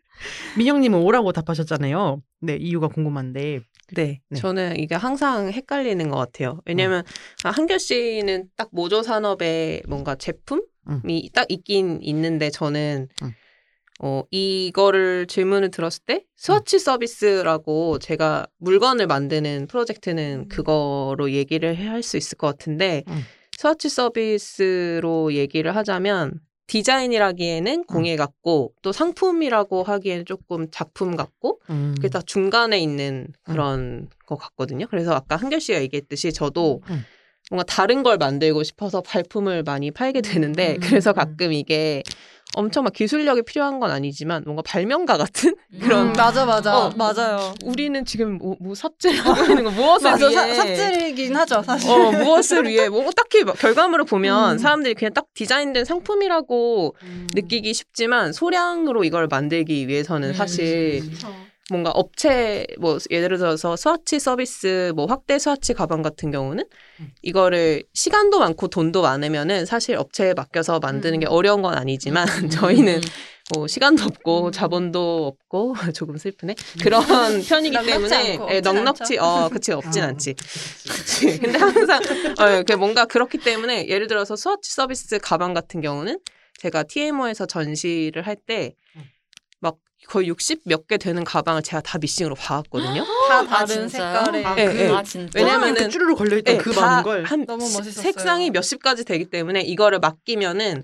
민영님은 O라고 답하셨잖아요. 네 이유가 궁금한데. 네, 네. 저는 이게 항상 헷갈리는 것 같아요. 왜냐면 아, 한결 씨는 딱 모조 산업에 뭔가 제품이 음. 딱 있긴 있는데 저는 음. 어 이거를 질문을 들었을 때 스와치 서비스라고 제가 물건을 만드는 프로젝트는 그거로 얘기를 할 수 있을 것 같은데 음. 스와치 서비스로 얘기를 하자면 디자인이라기에는 공예 같고 또 상품이라고 하기에는 조금 작품 같고 음. 그게 딱 중간에 있는 그런 것 같거든요. 그래서 아까 한결 씨가 얘기했듯이 저도 음. 뭔가 다른 걸 만들고 싶어서 발품을 많이 팔게 되는데 음. 그래서 가끔 이게 엄청 막 기술력이 필요한 건 아니지만 뭔가 발명가 같은 그런 음, 맞아 맞아 어. 맞아요. 우리는 지금 뭐, 뭐 삽질하고 있는 거 무엇을 맞아 위해 사- 삽질이긴 하죠 사실. 어 무엇을 위해 뭐 딱히 막 결과물을 보면 음. 사람들이 그냥 딱 디자인된 상품이라고 느끼기 쉽지만 소량으로 이걸 만들기 위해서는 사실 뭔가 업체 뭐 예를 들어서 스와치 서비스 뭐 확대 스와치 가방 같은 경우는 이거를 시간도 많고 돈도 많으면은 사실 업체에 맡겨서 만드는 게 어려운 건 아니지만 저희는 뭐 시간도 없고 자본도 없고 조금 슬프네. 그런 편이기 때문에 예, 넉넉지. 어 그치 없진 아. 않지. 그치 근데 항상 어 이렇게 뭔가 그렇기 때문에 예를 들어서 스와치 서비스 가방 같은 경우는 제가 TMO에서 전시를 할때막 거의 60 몇 개 되는 가방을 제가 다 미싱으로 박았거든요. 다 아, 다른 진짜요? 색깔의 아, 예, 예. 아 진짜. 왜냐면은 이렇게 쭈르르 걸려있던 예, 그다 많은 걸. 한 너무 시- 멋있었어요. 색상이 몇십 가지 되기 때문에 이거를 맡기면은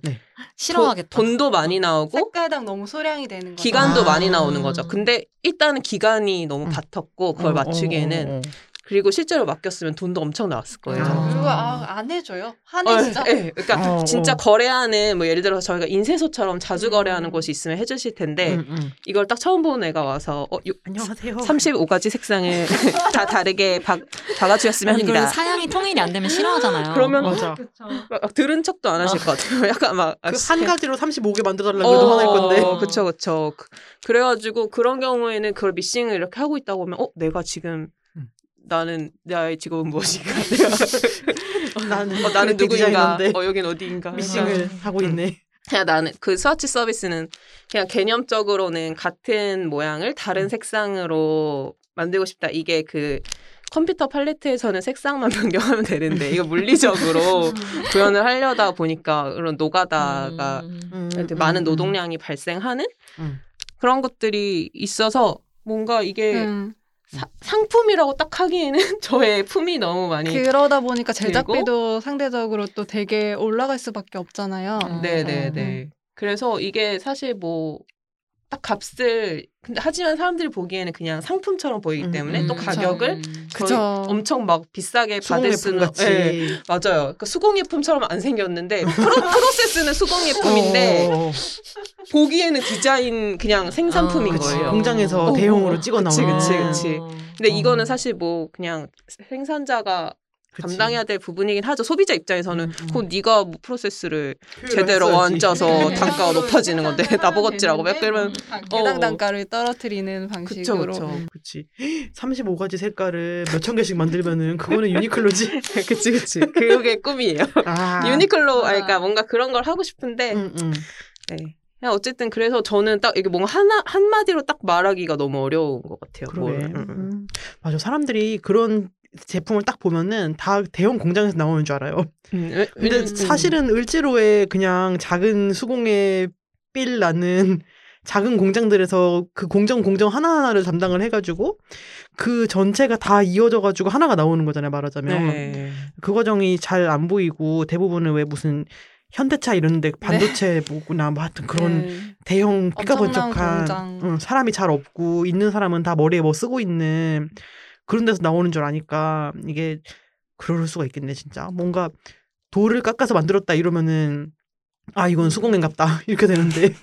싫어하겠다. 돈- 돈도 많이 나오고 색깔당 너무 소량이 되는 거죠. 기간도 아. 많이 나오는 거죠. 근데 일단은 기간이 너무 음. 바텄고 그걸 어, 맞추기에는 어, 어, 어. 그리고 실제로 맡겼으면 돈도 엄청 나왔을 거예요. 아. 그리고 아, 안 해줘요. 하네 어, 진짜. 예, 그러니까 어, 진짜 어. 거래하는 뭐 예를 들어서 저희가 인쇄소처럼 자주 음. 거래하는 곳이 있으면 해주실 텐데 음, 음. 이걸 딱 처음 보는 애가 와서 어, 요, 안녕하세요. 35가지 색상을 다 다르게 박, 박아주셨으면 아니, 그리고 합니다. 사양이 통일이 안 되면 싫어하잖아요. 그러면 맞아. 그쵸. 막 들은 척도 안 하실 것 같아요. 약간 막 아, 그. 한 가지로 35개 만들어달라고 해도 화날 건데. 어, 그쵸, 그쵸. 그- 그래가지고 그런 경우에는 그걸 미싱을 이렇게 하고 있다고 하면, 어, 내가 지금, 음. 나는, 나의 직업은 무엇인가? 나는 어, 나는 누구인가? 어, 여긴 어디인가? 미싱을 하고 있네. 그냥 나는, 그 스와치 서비스는 그냥 개념적으로는 같은 모양을 다른 음. 색상으로 만들고 싶다. 이게 그, 컴퓨터 팔레트에서는 색상만 변경하면 되는데, 이거 물리적으로 구현을 하려다 보니까 그런 노가다가 음. 음, 음, 많은 음. 노동량이 발생하는 음. 그런 것들이 있어서 뭔가 이게 음. 사- 상품이라고 딱 하기에는 저의 품이 너무 많이 그러다 보니까 들고? 제작비도 상대적으로 또 되게 올라갈 수밖에 없잖아요. 음. 네네네 그래서 이게 사실 뭐 딱 값을 근데 하지만 사람들이 보기에는 그냥 상품처럼 보이기 음, 때문에 음. 또 가격을 음. 그쵸. 엄청 막 비싸게 받을 수는. 예, 맞아요. 그러니까 수공예품처럼 안 생겼는데 프로, 프로세스는 수공예품인데 어, 보기에는 디자인 그냥 생산품인 어, 그치. 거예요. 공장에서 어, 어, 찍어 그치, 나오는. 그치, 아. 그치. 근데 어. 이거는 사실 뭐 그냥 생산자가 그치. 감당해야 될 부분이긴 하죠. 소비자 입장에서는 음, 음. 곧 네가 뭐 프로세스를 제대로. 얹어서 단가가 높아지는 건데 나보겠지라고 몇 그러면 해당 어. 단가를 떨어뜨리는 방식으로 그쵸. 그치. 35가지 색깔을 몇 천 개씩 만들면은 그거는 유니클로지. 그치 그치 그게 꿈이에요. 아. 유니클로 아 그러니까 뭔가 그런 걸 하고 싶은데 음, 음. 네. 그냥 어쨌든 그래서 저는 딱 이게 뭔가 하나 한 마디로 딱 말하기가 너무 어려운 것 같아요. 뭘. 그러게. 음, 음. 음. 맞아. 사람들이 그런 제품을 딱 보면은 다 대형 공장에서 나오는 줄 알아요. 음, 왜- 근데 왜냐면- 사실은 을지로에 그냥 작은 수공예 삘 나는 작은 공장들에서 그 공정 공정 하나하나를 담당을 해가지고 그 전체가 다 이어져가지고 하나가 나오는 거잖아요 말하자면 네. 그 과정이 잘 안 보이고 대부분은 왜 무슨 현대차 이런데 반도체 뭐구나 뭐 하여튼 그런 네. 대형 삐까번쩍한. 응, 사람이 잘 없고 있는 사람은 다 머리에 뭐 쓰고 있는 그런 데서 나오는 줄 아니까 이게 그럴 수가 있겠네 진짜 뭔가 돌을 깎아서 만들었다 이러면은 아 이건 수공예인갑다 이렇게 되는데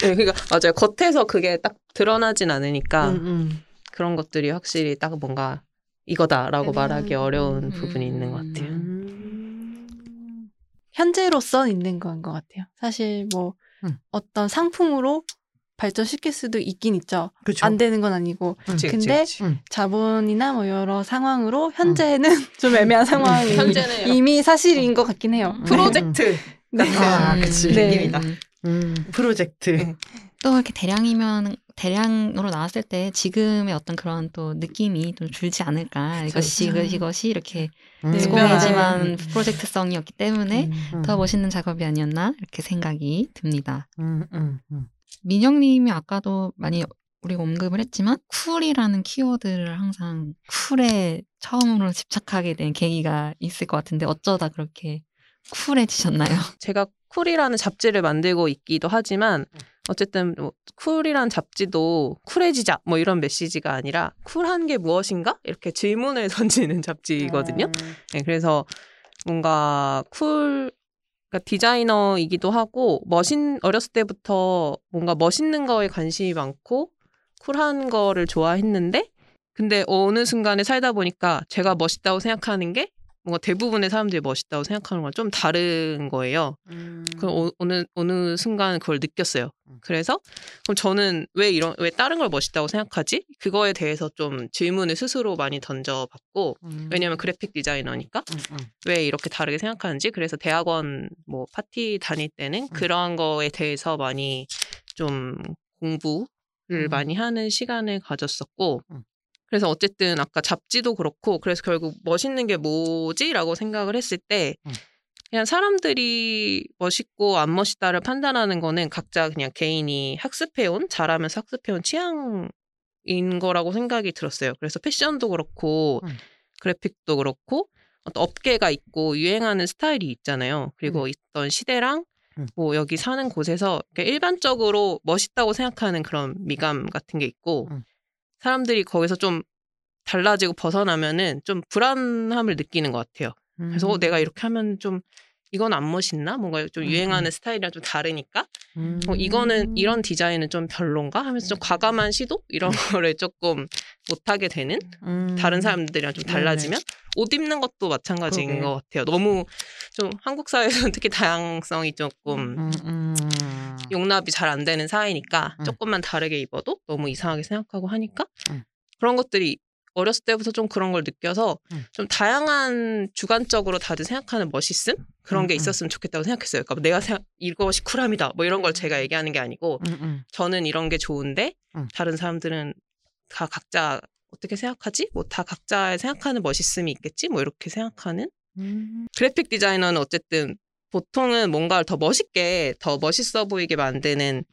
네, 그러니까 맞아요. 겉에서 그게 딱 드러나진 않으니까 음, 음. 그런 것들이 확실히 딱 뭔가 이거다라고 음, 말하기 어려운 음. 부분이 있는 것 같아요. 음. 현재로서 있는 건 것 같아요. 사실 뭐 음. 어떤 상품으로 발전시킬 수도 있긴 있죠. 그쵸 안 되는 건 아니고 그치, 그치, 근데 그치. 음. 자본이나 뭐 여러 상황으로 현재는 좀 애매한 상황이 현재는 이미 사실인 것 같긴 해요. 음. 프로젝트 네. 아, 그치. 네. 느낌이다. 음, 프로젝트 네. 또 이렇게 대량이면 대량으로 나왔을 때 지금의 어떤 그런 또 느낌이 좀 줄지 않을까 이것이 그쵸. 이것이, 이것이 이렇게 음. 수공예지만 음. 프로젝트성이었기 때문에 음. 더 멋있는 작업이 아니었나 이렇게 생각이 듭니다. 음, 음, 음. 민영님이 아까도 많이 우리가 언급을 했지만 쿨이라는 키워드를 항상 쿨에 처음으로 집착하게 된 계기가 있을 것 같은데 어쩌다 그렇게 쿨해지셨나요? 제가 쿨이라는 잡지를 만들고 있기도 하지만 어쨌든 뭐 쿨이란 잡지도 쿨해지자 뭐 이런 메시지가 아니라 쿨한 게 무엇인가 이렇게 질문을 던지는 잡지거든요. 네, 그래서 뭔가 쿨 그러니까 디자이너이기도 하고 멋있 어렸을 때부터 뭔가 멋있는 거에 관심이 많고 쿨한 거를 좋아했는데 근데 어느 순간에 살다 보니까 제가 멋있다고 생각하는 게 뭔가 대부분의 사람들이 멋있다고 생각하는 건 좀 다른 거예요. 음. 그 어, 어느 어느 순간 그걸 느꼈어요. 음. 그래서 그럼 저는 왜 이런 왜 다른 걸 멋있다고 생각하지? 그거에 대해서 좀 질문을 스스로 많이 던져봤고 음. 왜냐하면 그래픽 디자이너니까 음, 음. 왜 이렇게 다르게 생각하는지 그래서 대학원 뭐 파티 다닐 음. 때는 그런 거에 대해서 많이 좀 공부를 음. 많이 하는 시간을 가졌었고 음. 그래서 어쨌든 아까 잡지도 그렇고 그래서 결국 멋있는 게 뭐지라고 생각을 했을 때 음. 그냥 사람들이 멋있고 안 멋있다를 판단하는 거는 각자 그냥 개인이 학습해온 잘하면서 학습해온 취향인 거라고 생각이 들었어요. 그래서 패션도 그렇고 음. 그래픽도 그렇고 어떤 업계가 있고 유행하는 스타일이 있잖아요. 그리고 있던 시대랑 음. 뭐 여기 사는 곳에서 일반적으로 멋있다고 생각하는 그런 미감 같은 게 있고 음. 사람들이 거기서 좀 달라지고 벗어나면은 좀 불안함을 느끼는 것 같아요. 그래서 어, 내가 이렇게 하면 좀 이건 안 멋있나? 뭔가 좀 음, 유행하는 스타일이랑 좀 다르니까 음. 어, 이거는 이런 디자인은 좀 별론가 하면서 좀 과감한 시도 이런 거를 조금 못하게 되는 음. 다른 사람들이랑 좀. 달라지면 옷 입는 것도 마찬가지인 그러게. 것 같아요. 너무 좀 한국 사회에서는 특히 다양성이 조금 음, 음. 용납이 잘 안 되는 사이니까 음. 조금만 다르게 입어도 너무 이상하게 생각하고 하니까 음. 그런 것들이 어렸을 때부터 좀 그런 걸 느껴서 음. 좀 다양한 주관적으로 다들 생각하는 멋있음 그런 게 음, 음. 있었으면 좋겠다고 생각했어요. 그러니까 내가 생각, 이것이 쿨함이다 뭐 이런 걸 제가 얘기하는 게 아니고 음, 음. 저는 이런 게 좋은데 음. 다른 사람들은 다 각자 어떻게 생각하지? 뭐 다 각자의 생각하는 멋있음이 있겠지? 뭐 이렇게 생각하는 음. 그래픽 디자이너는 어쨌든 보통은 뭔가를 더 멋있게 더 멋있어 보이게 만드는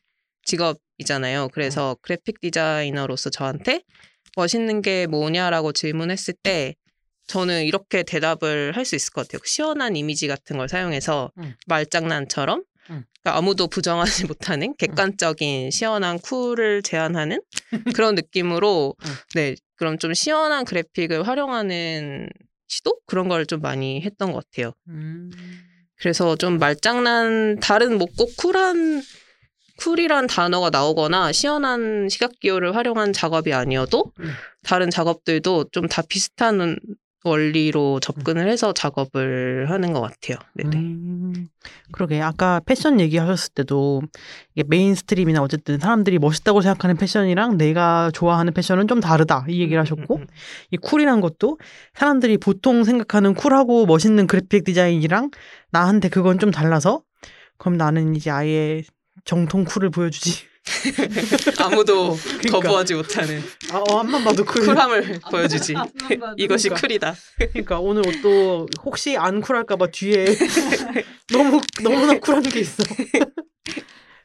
직업이잖아요. 그래서 그래픽 디자이너로서 저한테 멋있는 게 뭐냐라고 질문했을 때 저는 이렇게 대답을 할 수 있을 것 같아요. 시원한 이미지 같은 걸 사용해서 음. 말장난처럼 음. 그러니까 아무도 부정하지 못하는 객관적인 시원한 쿨을 제안하는 그런 느낌으로 음. 네 그럼 좀 시원한 그래픽을 활용하는 시도 그런 걸 좀 많이 했던 것 같아요. 음. 그래서 좀 말장난 다른 뭐 꼭 쿨한 쿨이란 단어가 나오거나 시원한 시각 기호를 활용한 작업이 아니어도 음. 다른 작업들도 좀 다 비슷한 원리로 접근을 해서 작업을 하는 것 같아요. 네네. 음, 그러게 아까 패션 얘기하셨을 때도 이게 mainstream이나 어쨌든 사람들이 멋있다고 생각하는 패션이랑 내가 좋아하는 패션은 좀 다르다 이 얘기를 하셨고 음, 음, 이 쿨이란 것도 사람들이 보통 생각하는 쿨하고 멋있는 그래픽 디자인이랑 나한테 그건 좀 달라서 그럼 나는 이제 아예 정통 쿨을 보여주지. 아무도 그러니까. 거부하지 못하는 아, 어, 앞만 봐도 쿨. 쿨함을 보여주지. 이것이 그러니까. 쿨이다. 그러니까 오늘 옷도 혹시 안 쿨할까봐 뒤에 너무 너무나 쿨한 게 있어.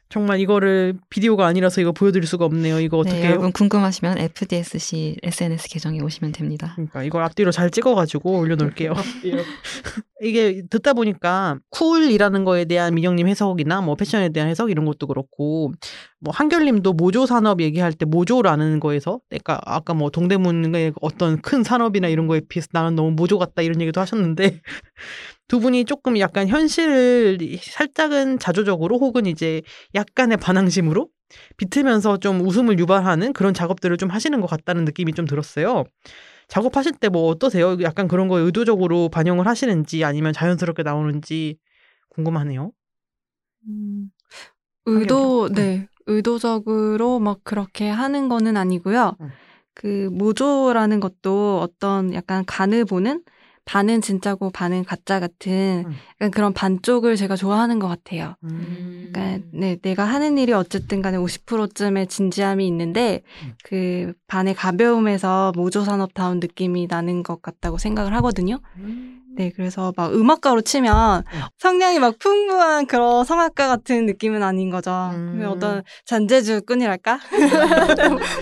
정말 이거를 비디오가 아니라서 이거 보여드릴 수가 없네요. 이거 어떻게 네, 여러분 궁금하시면 FDSC SNS 계정에 오시면 됩니다. 그러니까 이걸 앞뒤로 잘 찍어가지고 올려놓을게요. 이게 듣다 보니까 쿨이라는 거에 대한 민영님 해석이나 뭐 패션에 대한 해석 이런 것도 그렇고 뭐 한결님도 모조 산업 얘기할 때 모조라는 거에서 그러니까 아까 뭐 동대문의 어떤 큰 산업이나 이런 거에 비해서 나는 너무 모조 같다 이런 얘기도 하셨는데 두 분이 조금 약간 현실을 살짝은 자조적으로 혹은 이제 약간의 반항심으로 비틀면서 좀 웃음을 유발하는 그런 작업들을 좀 하시는 것 같다는 느낌이 좀 들었어요. 작업하실 때 뭐 어떠세요? 약간 그런 거 의도적으로 반영을 하시는지 아니면 자연스럽게 나오는지 궁금하네요. 음, 의도, 음. 네. 의도적으로 막 그렇게 하는 거는 아니고요. 음. 그 모조라는 것도 어떤 약간 간을 보는 반은 진짜고 반은 가짜 같은 음. 약간 그런 반쪽을 제가 좋아하는 것 같아요. 음. 그러니까 네, 내가 하는 일이 어쨌든 간에 50%쯤의 진지함이 있는데 음. 그 반의 가벼움에서 모조 산업다운 느낌이 나는 것 같다고 생각을 하거든요. 네, 그래서 막 음악가로 치면 음. 성량이 막 풍부한 그런 성악가 같은 느낌은 아닌 거죠. 음. 어떤 잔재주 꾼이랄까?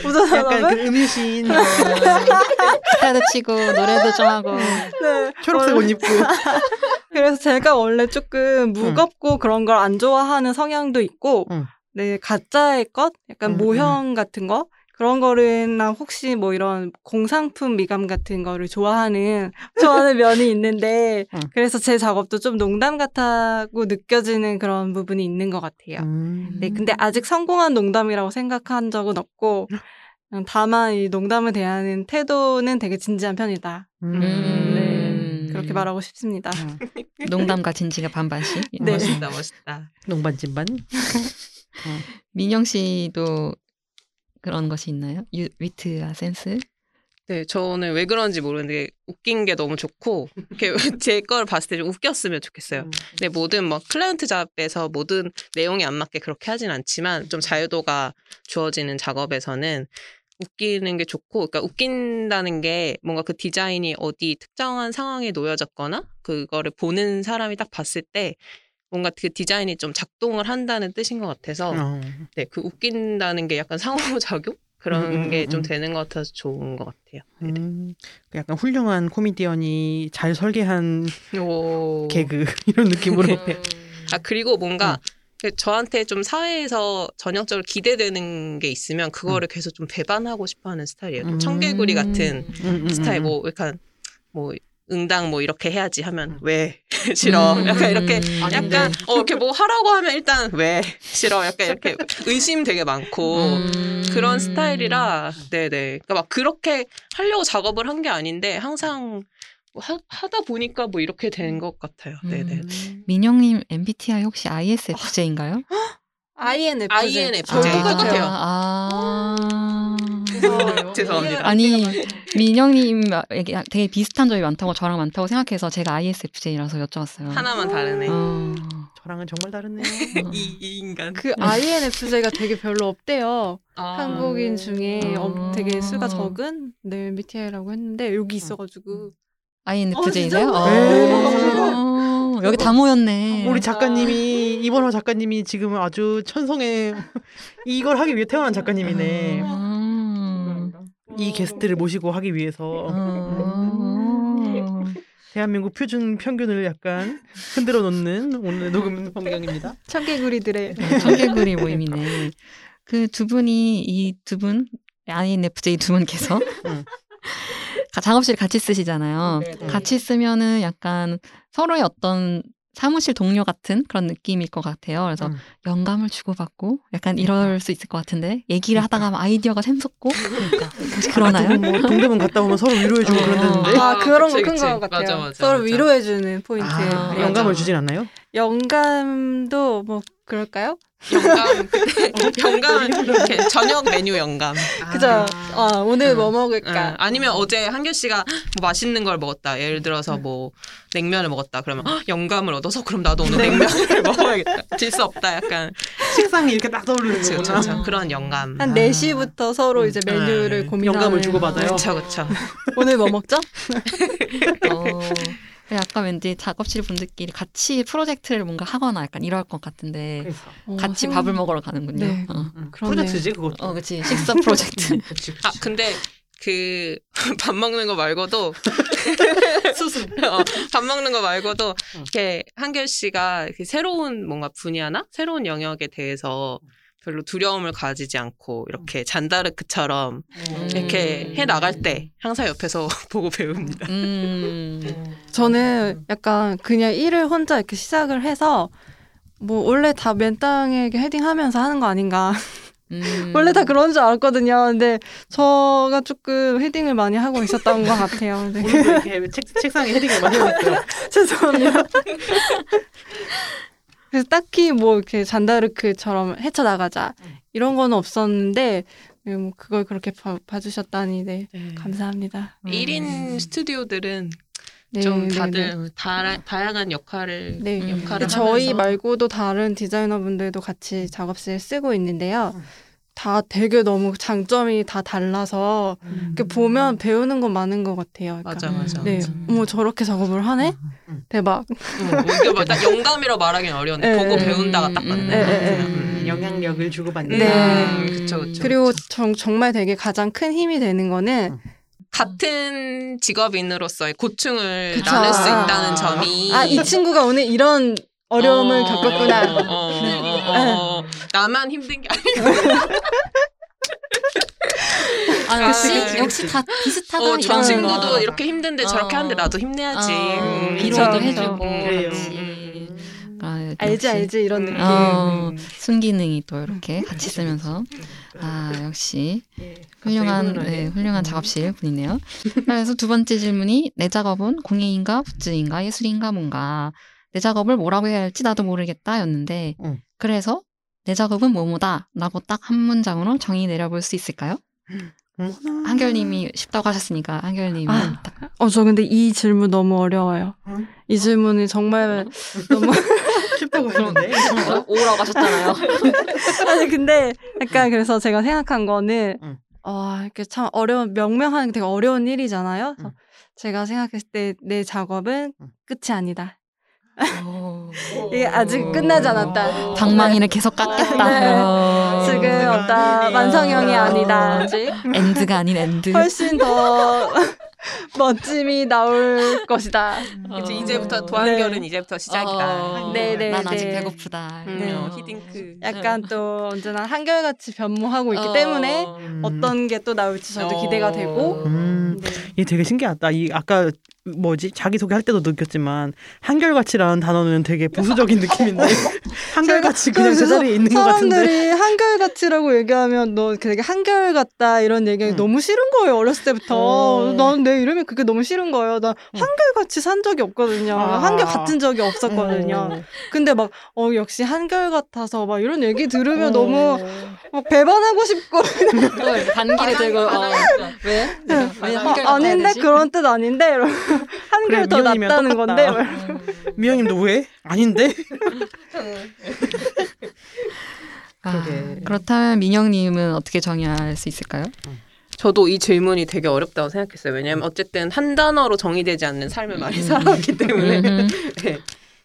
모조 약간? 그 음신 기타도 치고 노래도 좀 하고 네. 초록색 옷 입고 그래서 제가 원래 조금 무겁고 그런 걸 안 좋아하는 성향도 있고, 응. 네, 가짜의 것? 약간 응, 모형 같은 거? 그런 거를나 혹시 뭐 이런 공상품 미감 같은 거를 좋아하는, 좋아하는 면이 있는데, 응. 그래서 제 작업도 좀 농담 같다고 느껴지는 그런 부분이 있는 것 같아요. 음. 네, 근데 아직 성공한 농담이라고 생각한 적은 없고, 그냥 다만 이 농담을 대하는 태도는 되게 진지한 편이다. 음. 네, 그렇게 말하고 싶습니다. 음. 농담과 진지가 반반씩. 네. 멋있다, 멋있다. 농반 진반 민영 씨도 그런 것이 있나요? 유, 위트와 센스? 네, 저는 왜 그런지 모르는데 웃긴 게 너무 좋고 이렇게 제 걸 봤을 때 좀 웃겼으면 좋겠어요. 음. 근데 모든 뭐 클라이언트 잡에서 모든 내용이 안 맞게 그렇게 하진 않지만 좀 자유도가 주어지는 작업에서는 웃기는 게 좋고, 그러니까 웃긴다는 게 뭔가 그 디자인이 어디 특정한 상황에 놓여졌거나 그거를 보는 사람이 딱 봤을 때 뭔가 그 디자인이 좀 작동을 한다는 뜻인 것 같아서 어. 네, 그 웃긴다는 게 약간 상호작용 그런 음, 음, 게 음, 좀 음. 되는 것 같아서 좋은 것 같아요. 네네. 음, 그 약간 훌륭한 코미디언이 잘 설계한 오. 개그 이런 느낌으로 아 그리고 뭔가 그 저한테 좀 사회에서 전형적으로 기대되는 게 있으면 그거를 계속 좀 배반하고 싶어하는 스타일이에요. 청개구리 같은 스타일 음. 뭐 약간 뭐 응당 뭐 이렇게 해야지 하면 왜 싫어 음. 약간 이렇게 아닌데. 약간 어 이렇게 뭐 하라고 하면 일단 왜 싫어 약간 이렇게 의심 되게 많고 음. 그런 스타일이라 네네 그러니까 막 그렇게 하려고 작업을 한 게 아닌데 항상 뭐 하, 하다 보니까 뭐 이렇게 된 것 같아요 네네 음. 민영님 MBTI 혹시 ISFJ인가요? INFJ. INFJ 저도 아, 똑같아요. 아. 죄송합니다. 아니 민영님에게 되게 비슷한 점이 많다고 저랑 많다고 생각해서 제가 ISFJ라서 여쭤봤어요. 하나만 다르네 어. 저랑은 정말 다르네요. 이, 이 인간 그 INFJ가 되게 별로 없대요. 아. 한국인 중에 음. 어, 되게 수가 적은 네, MBTI라고 했는데 여기 있어가지고 INFJ세요? 어, 진짜요? 어, 여기 다 모였네. 우리 작가님이 이번호 작가님이 지금 아주 천성의 이걸 하기 위해 태어난 작가님이네. 아. 이 게스트를 모시고 하기 위해서 어. 대한민국 표준 평균을 약간 흔들어 놓는 오늘 녹음 환경입니다. 청개구리들의 청개구리 모임이네. 그 두 분이 이 두 분 INFJ 두 분께서 작업실 같이 쓰시잖아요. 네, 네. 같이 쓰면은 약간 서로의 어떤 사무실 동료 같은 그런 느낌일 것 같아요. 그래서 음. 영감을 주고받고 약간 이럴 수 있을 것 같은데 얘기를 하다가 막 아이디어가 샘솟고 혹시 그러나요? 두분 뭐 동대문 갔다 오면 서로 위로해주고 어. 그런다는데 아, 그런 거 큰. 것 같아요. 맞아, 맞아, 서로 맞아. 위로해주는 포인트. 아. 영감을 주진 않나요? 영감도 뭐 그럴까요? 영감 영감 이렇게 저녁 메뉴 영감. 그죠? 어, 오늘 응. 뭐 응. 먹을까? 아니면 어제 한결 씨가 뭐 맛있는 걸 먹었다. 예를 들어서 뭐 냉면을 먹었다. 그러면 헉, 영감을 얻어서 그럼 나도 오늘 냉면을 먹어야겠다. 질 수 없다. 약간 식상이 이렇게 딱 떠오르는 그쵸, 거구나. 그쵸, 그쵸. 그런 영감. 한 아. 4시부터 서로 이제 메뉴를 네. 고민하는 영감을 주고받아요. 그렇죠, 그렇죠. 오늘 뭐 먹죠? 어, 약간 왠지 작업실 분들끼리 같이 프로젝트를 뭔가 하거나 약간 이럴 것 같은데 어, 같이 생- 밥을 먹으러 가는군요. 네. 어. 음, 그러네요. 프로젝트지 그것도. 어, 그치. 식사 프로젝트. 그치, 그치. 아 근데 그 밥 먹는 거 말고도 수수 밥 먹는 거 말고도 응. 이렇게 한결 씨가 새로운 뭔가 분야나 새로운 영역에 대해서 별로 두려움을 가지지 않고 이렇게 잔다르크처럼 음. 이렇게 해 나갈 때 항상 옆에서 보고 배웁니다. 음. 저는 약간 그냥 일을 혼자 이렇게 시작을 해서 뭐 원래 다 맨 땅에 헤딩하면서 하는 거 아닌가. 음. 원래 다 그런 줄 알았거든요. 근데 저가 조금 헤딩을 많이 하고 있었던 것 같아요. 근데 오늘도 이렇게 책, 책상에 헤딩을 많이 해놨어요. 죄송합니다. 그래서 딱히 뭐 이렇게 잔다르크처럼 헤쳐나가자 이런 건 없었는데 네, 뭐 그걸 그렇게 봐, 봐주셨다니 네 감사합니다. 음. 1인 스튜디오들은 네, 좀 네, 다들 네. 다, 다양한 역할을 네. 음. 역할을 저희 말고도 다른 디자이너분들도 같이 작업실 쓰고 있는데요. 음. 다 되게 너무 장점이 다 달라서 이렇게 보면 배우는 건 많은 것 같아요. 그러니까 맞아 맞아. 네, 맞아. 어머 저렇게 작업을 하네? 음. 대박. 어, 이게 뭐딱 영감이라 말하기는 어려운데 네. 보고 음, 배운다가 딱 음, 맞네. 네, 네, 네. 음, 영향력을 주고 받는. 네. 음, 그쵸, 그쵸. 그리고 정, 정말 되게 가장 큰 힘이 되는 거는 같은 직업인으로서의 고충을 그쵸. 나눌 수 아. 있다는 점이 아 이 친구가 오늘 이런 어려움을 어, 겪었구나. 어, 어, 어, 어. 나만 힘든 게 아니고 아, 역시, 그치, 역시 다 비슷하다. 어, 저 친구도 거. 이렇게 힘든데 저렇게 어. 하는데 나도 힘내야지. 어, 음, 위로도 해주고. 음. 아, 알지. 알지 이런 느낌. 어, 순기능이 또 이렇게 같이 쓰면서 아 역시 예, 훌륭한 네. 훌륭한 음. 작업실 분이네요. 그래서 두 번째 질문이 내 작업은 공예인가 굿즈인가 예술인가 뭔가 내 작업을 뭐라고 해야 할지 나도 모르겠다였는데 응. 그래서 내 작업은 뭐뭐다 라고 딱 한 문장으로 정의 내려볼 수 있을까요? 어머나. 한결님이 쉽다고 하셨으니까 한결님은 아. 딱 어 저 근데 이 질문 너무 어려워요. 응? 이 질문이 정말 너무 쉽다고 했는데. 오라고 하셨잖아요. 아니 근데 약간 그래서 제가 생각한 거는 응. 어 이렇게 참 어려운 명명하는 게 되게 어려운 일이잖아요. 응. 제가 생각했을 때 내 작업은 응. 끝이 아니다. 오. 이게 아직 끝나지 않았다. 방망이를 계속 깎겠다. 네. 어. 지금 아니야. 완성형이 아니다. 아직 end가 아닌 and. 훨씬 더 멋짐이 나올 것이다. 이제 어. 이제부터 도한결은 이제부터 시작이다. 어, 네, 네, 난 아직 네. 배고프다. 음, 네. 어, 히딩크. 약간 또 언제나 한결같이 변모하고 있기 어. 때문에 음. 어떤 게 또 나올지 저도 어. 기대가 되고 음. 네. 얘 되게 신기하다. 이 아까 뭐지 자기 소개할 때도 느꼈지만 한결같이라는 단어는 되게 보수적인 느낌인데 한결같이 그냥 제자리에 있는 것 같은데. 사람들이 한결같이라고 얘기하면 너 되게 한결같다 이런 얘기 응. 너무 싫은 거예요 어렸을 때부터 어. 나는 내 이름이 그게 너무 싫은 거예요 나 응. 한결같이 산 적이 없거든요 아. 한결 같은 적이 없었거든요 어. 근데 막 어 역시 한결같아서 막 이런 얘기 들으면 어. 너무 막 배반하고 싶고 반기를 들고 어. 왜? 왜 한결 아, 아닌데 그런 뜻 아닌데 이러면 한결 그래, 더 미연이면 낫다는 똑같다. 건데 미영님도 왜? 아닌데? 아. 그렇다면 민영님은 어떻게 정의할 수 있을까요? 저도 이 질문이 되게 어렵다고 생각했어요. 왜냐하면 어쨌든 한 단어로 정의되지 않는 삶을 많이 살아왔기 때문에. 음. 네.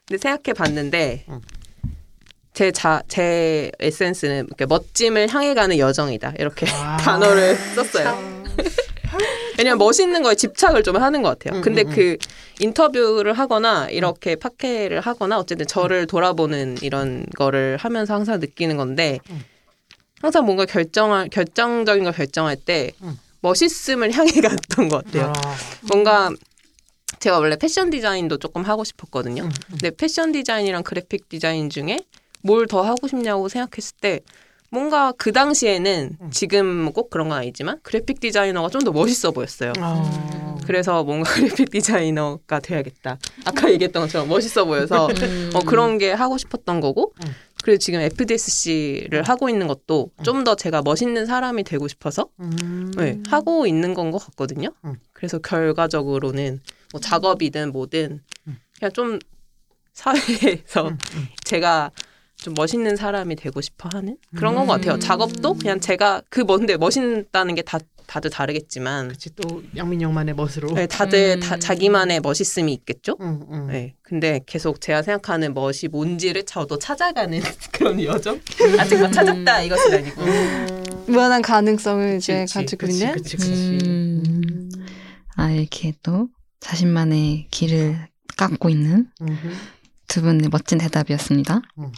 근데 생각해 봤는데 응. 제 자, 제 에센스는 이렇게 멋짐을 향해 가는 여정이다. 이렇게 아. 단어를 썼어요. 왜냐면 멋있는 거에 집착을 좀 하는 것 같아요. 음, 근데 음, 음. 그 인터뷰를 하거나 이렇게 팟캐를 하거나 어쨌든 저를 돌아보는 이런 거를 하면서 항상 느끼는 건데 음. 항상 뭔가 결정할 결정적인 걸 결정할 때 음. 멋있음을 향해 갔던 것 같아요. 아, 뭔가 제가 원래 패션 디자인도 조금 하고 싶었거든요. 근데 패션 디자인이랑 그래픽 디자인 중에 뭘 더 하고 싶냐고 생각했을 때 뭔가 그 당시에는 음. 지금 꼭 그런 건 아니지만 그래픽 디자이너가 좀 더 멋있어 보였어요. 아. 그래서 뭔가 그래픽 디자이너가 돼야겠다. 아까 얘기했던 것처럼 멋있어 보여서 어, 그런 게 하고 싶었던 거고 음. 그리고 지금 FDSC를 하고 있는 것도 좀 더 제가 멋있는 사람이 되고 싶어서 음. 네, 하고 있는 건 것 같거든요. 음. 그래서 결과적으로는 뭐 작업이든 뭐든 음. 그냥 좀 사회에서 음, 음. 제가 좀 멋있는 사람이 되고 싶어 하는 그런 건 음. 것 같아요. 작업도 그냥 제가 그 뭔데 멋있다는 게 다 다들 다르겠지만 그치 또 양민영만의 멋으로. 네, 다들 음. 다 자기만의 멋있음이 있겠죠. 네, 근데 계속 제가 생각하는 멋이 뭔지를 저도 찾아가는 그런 여정. 아직 막 찾았다 이것은 아니고. 음. 무한한 가능성을 이제 그치, 가지고 그치, 있는 그치, 그치. 음. 아, 이렇게 또 자신만의 길을 깎고 있는 음. 두 분의 멋진 대답이었습니다. 음.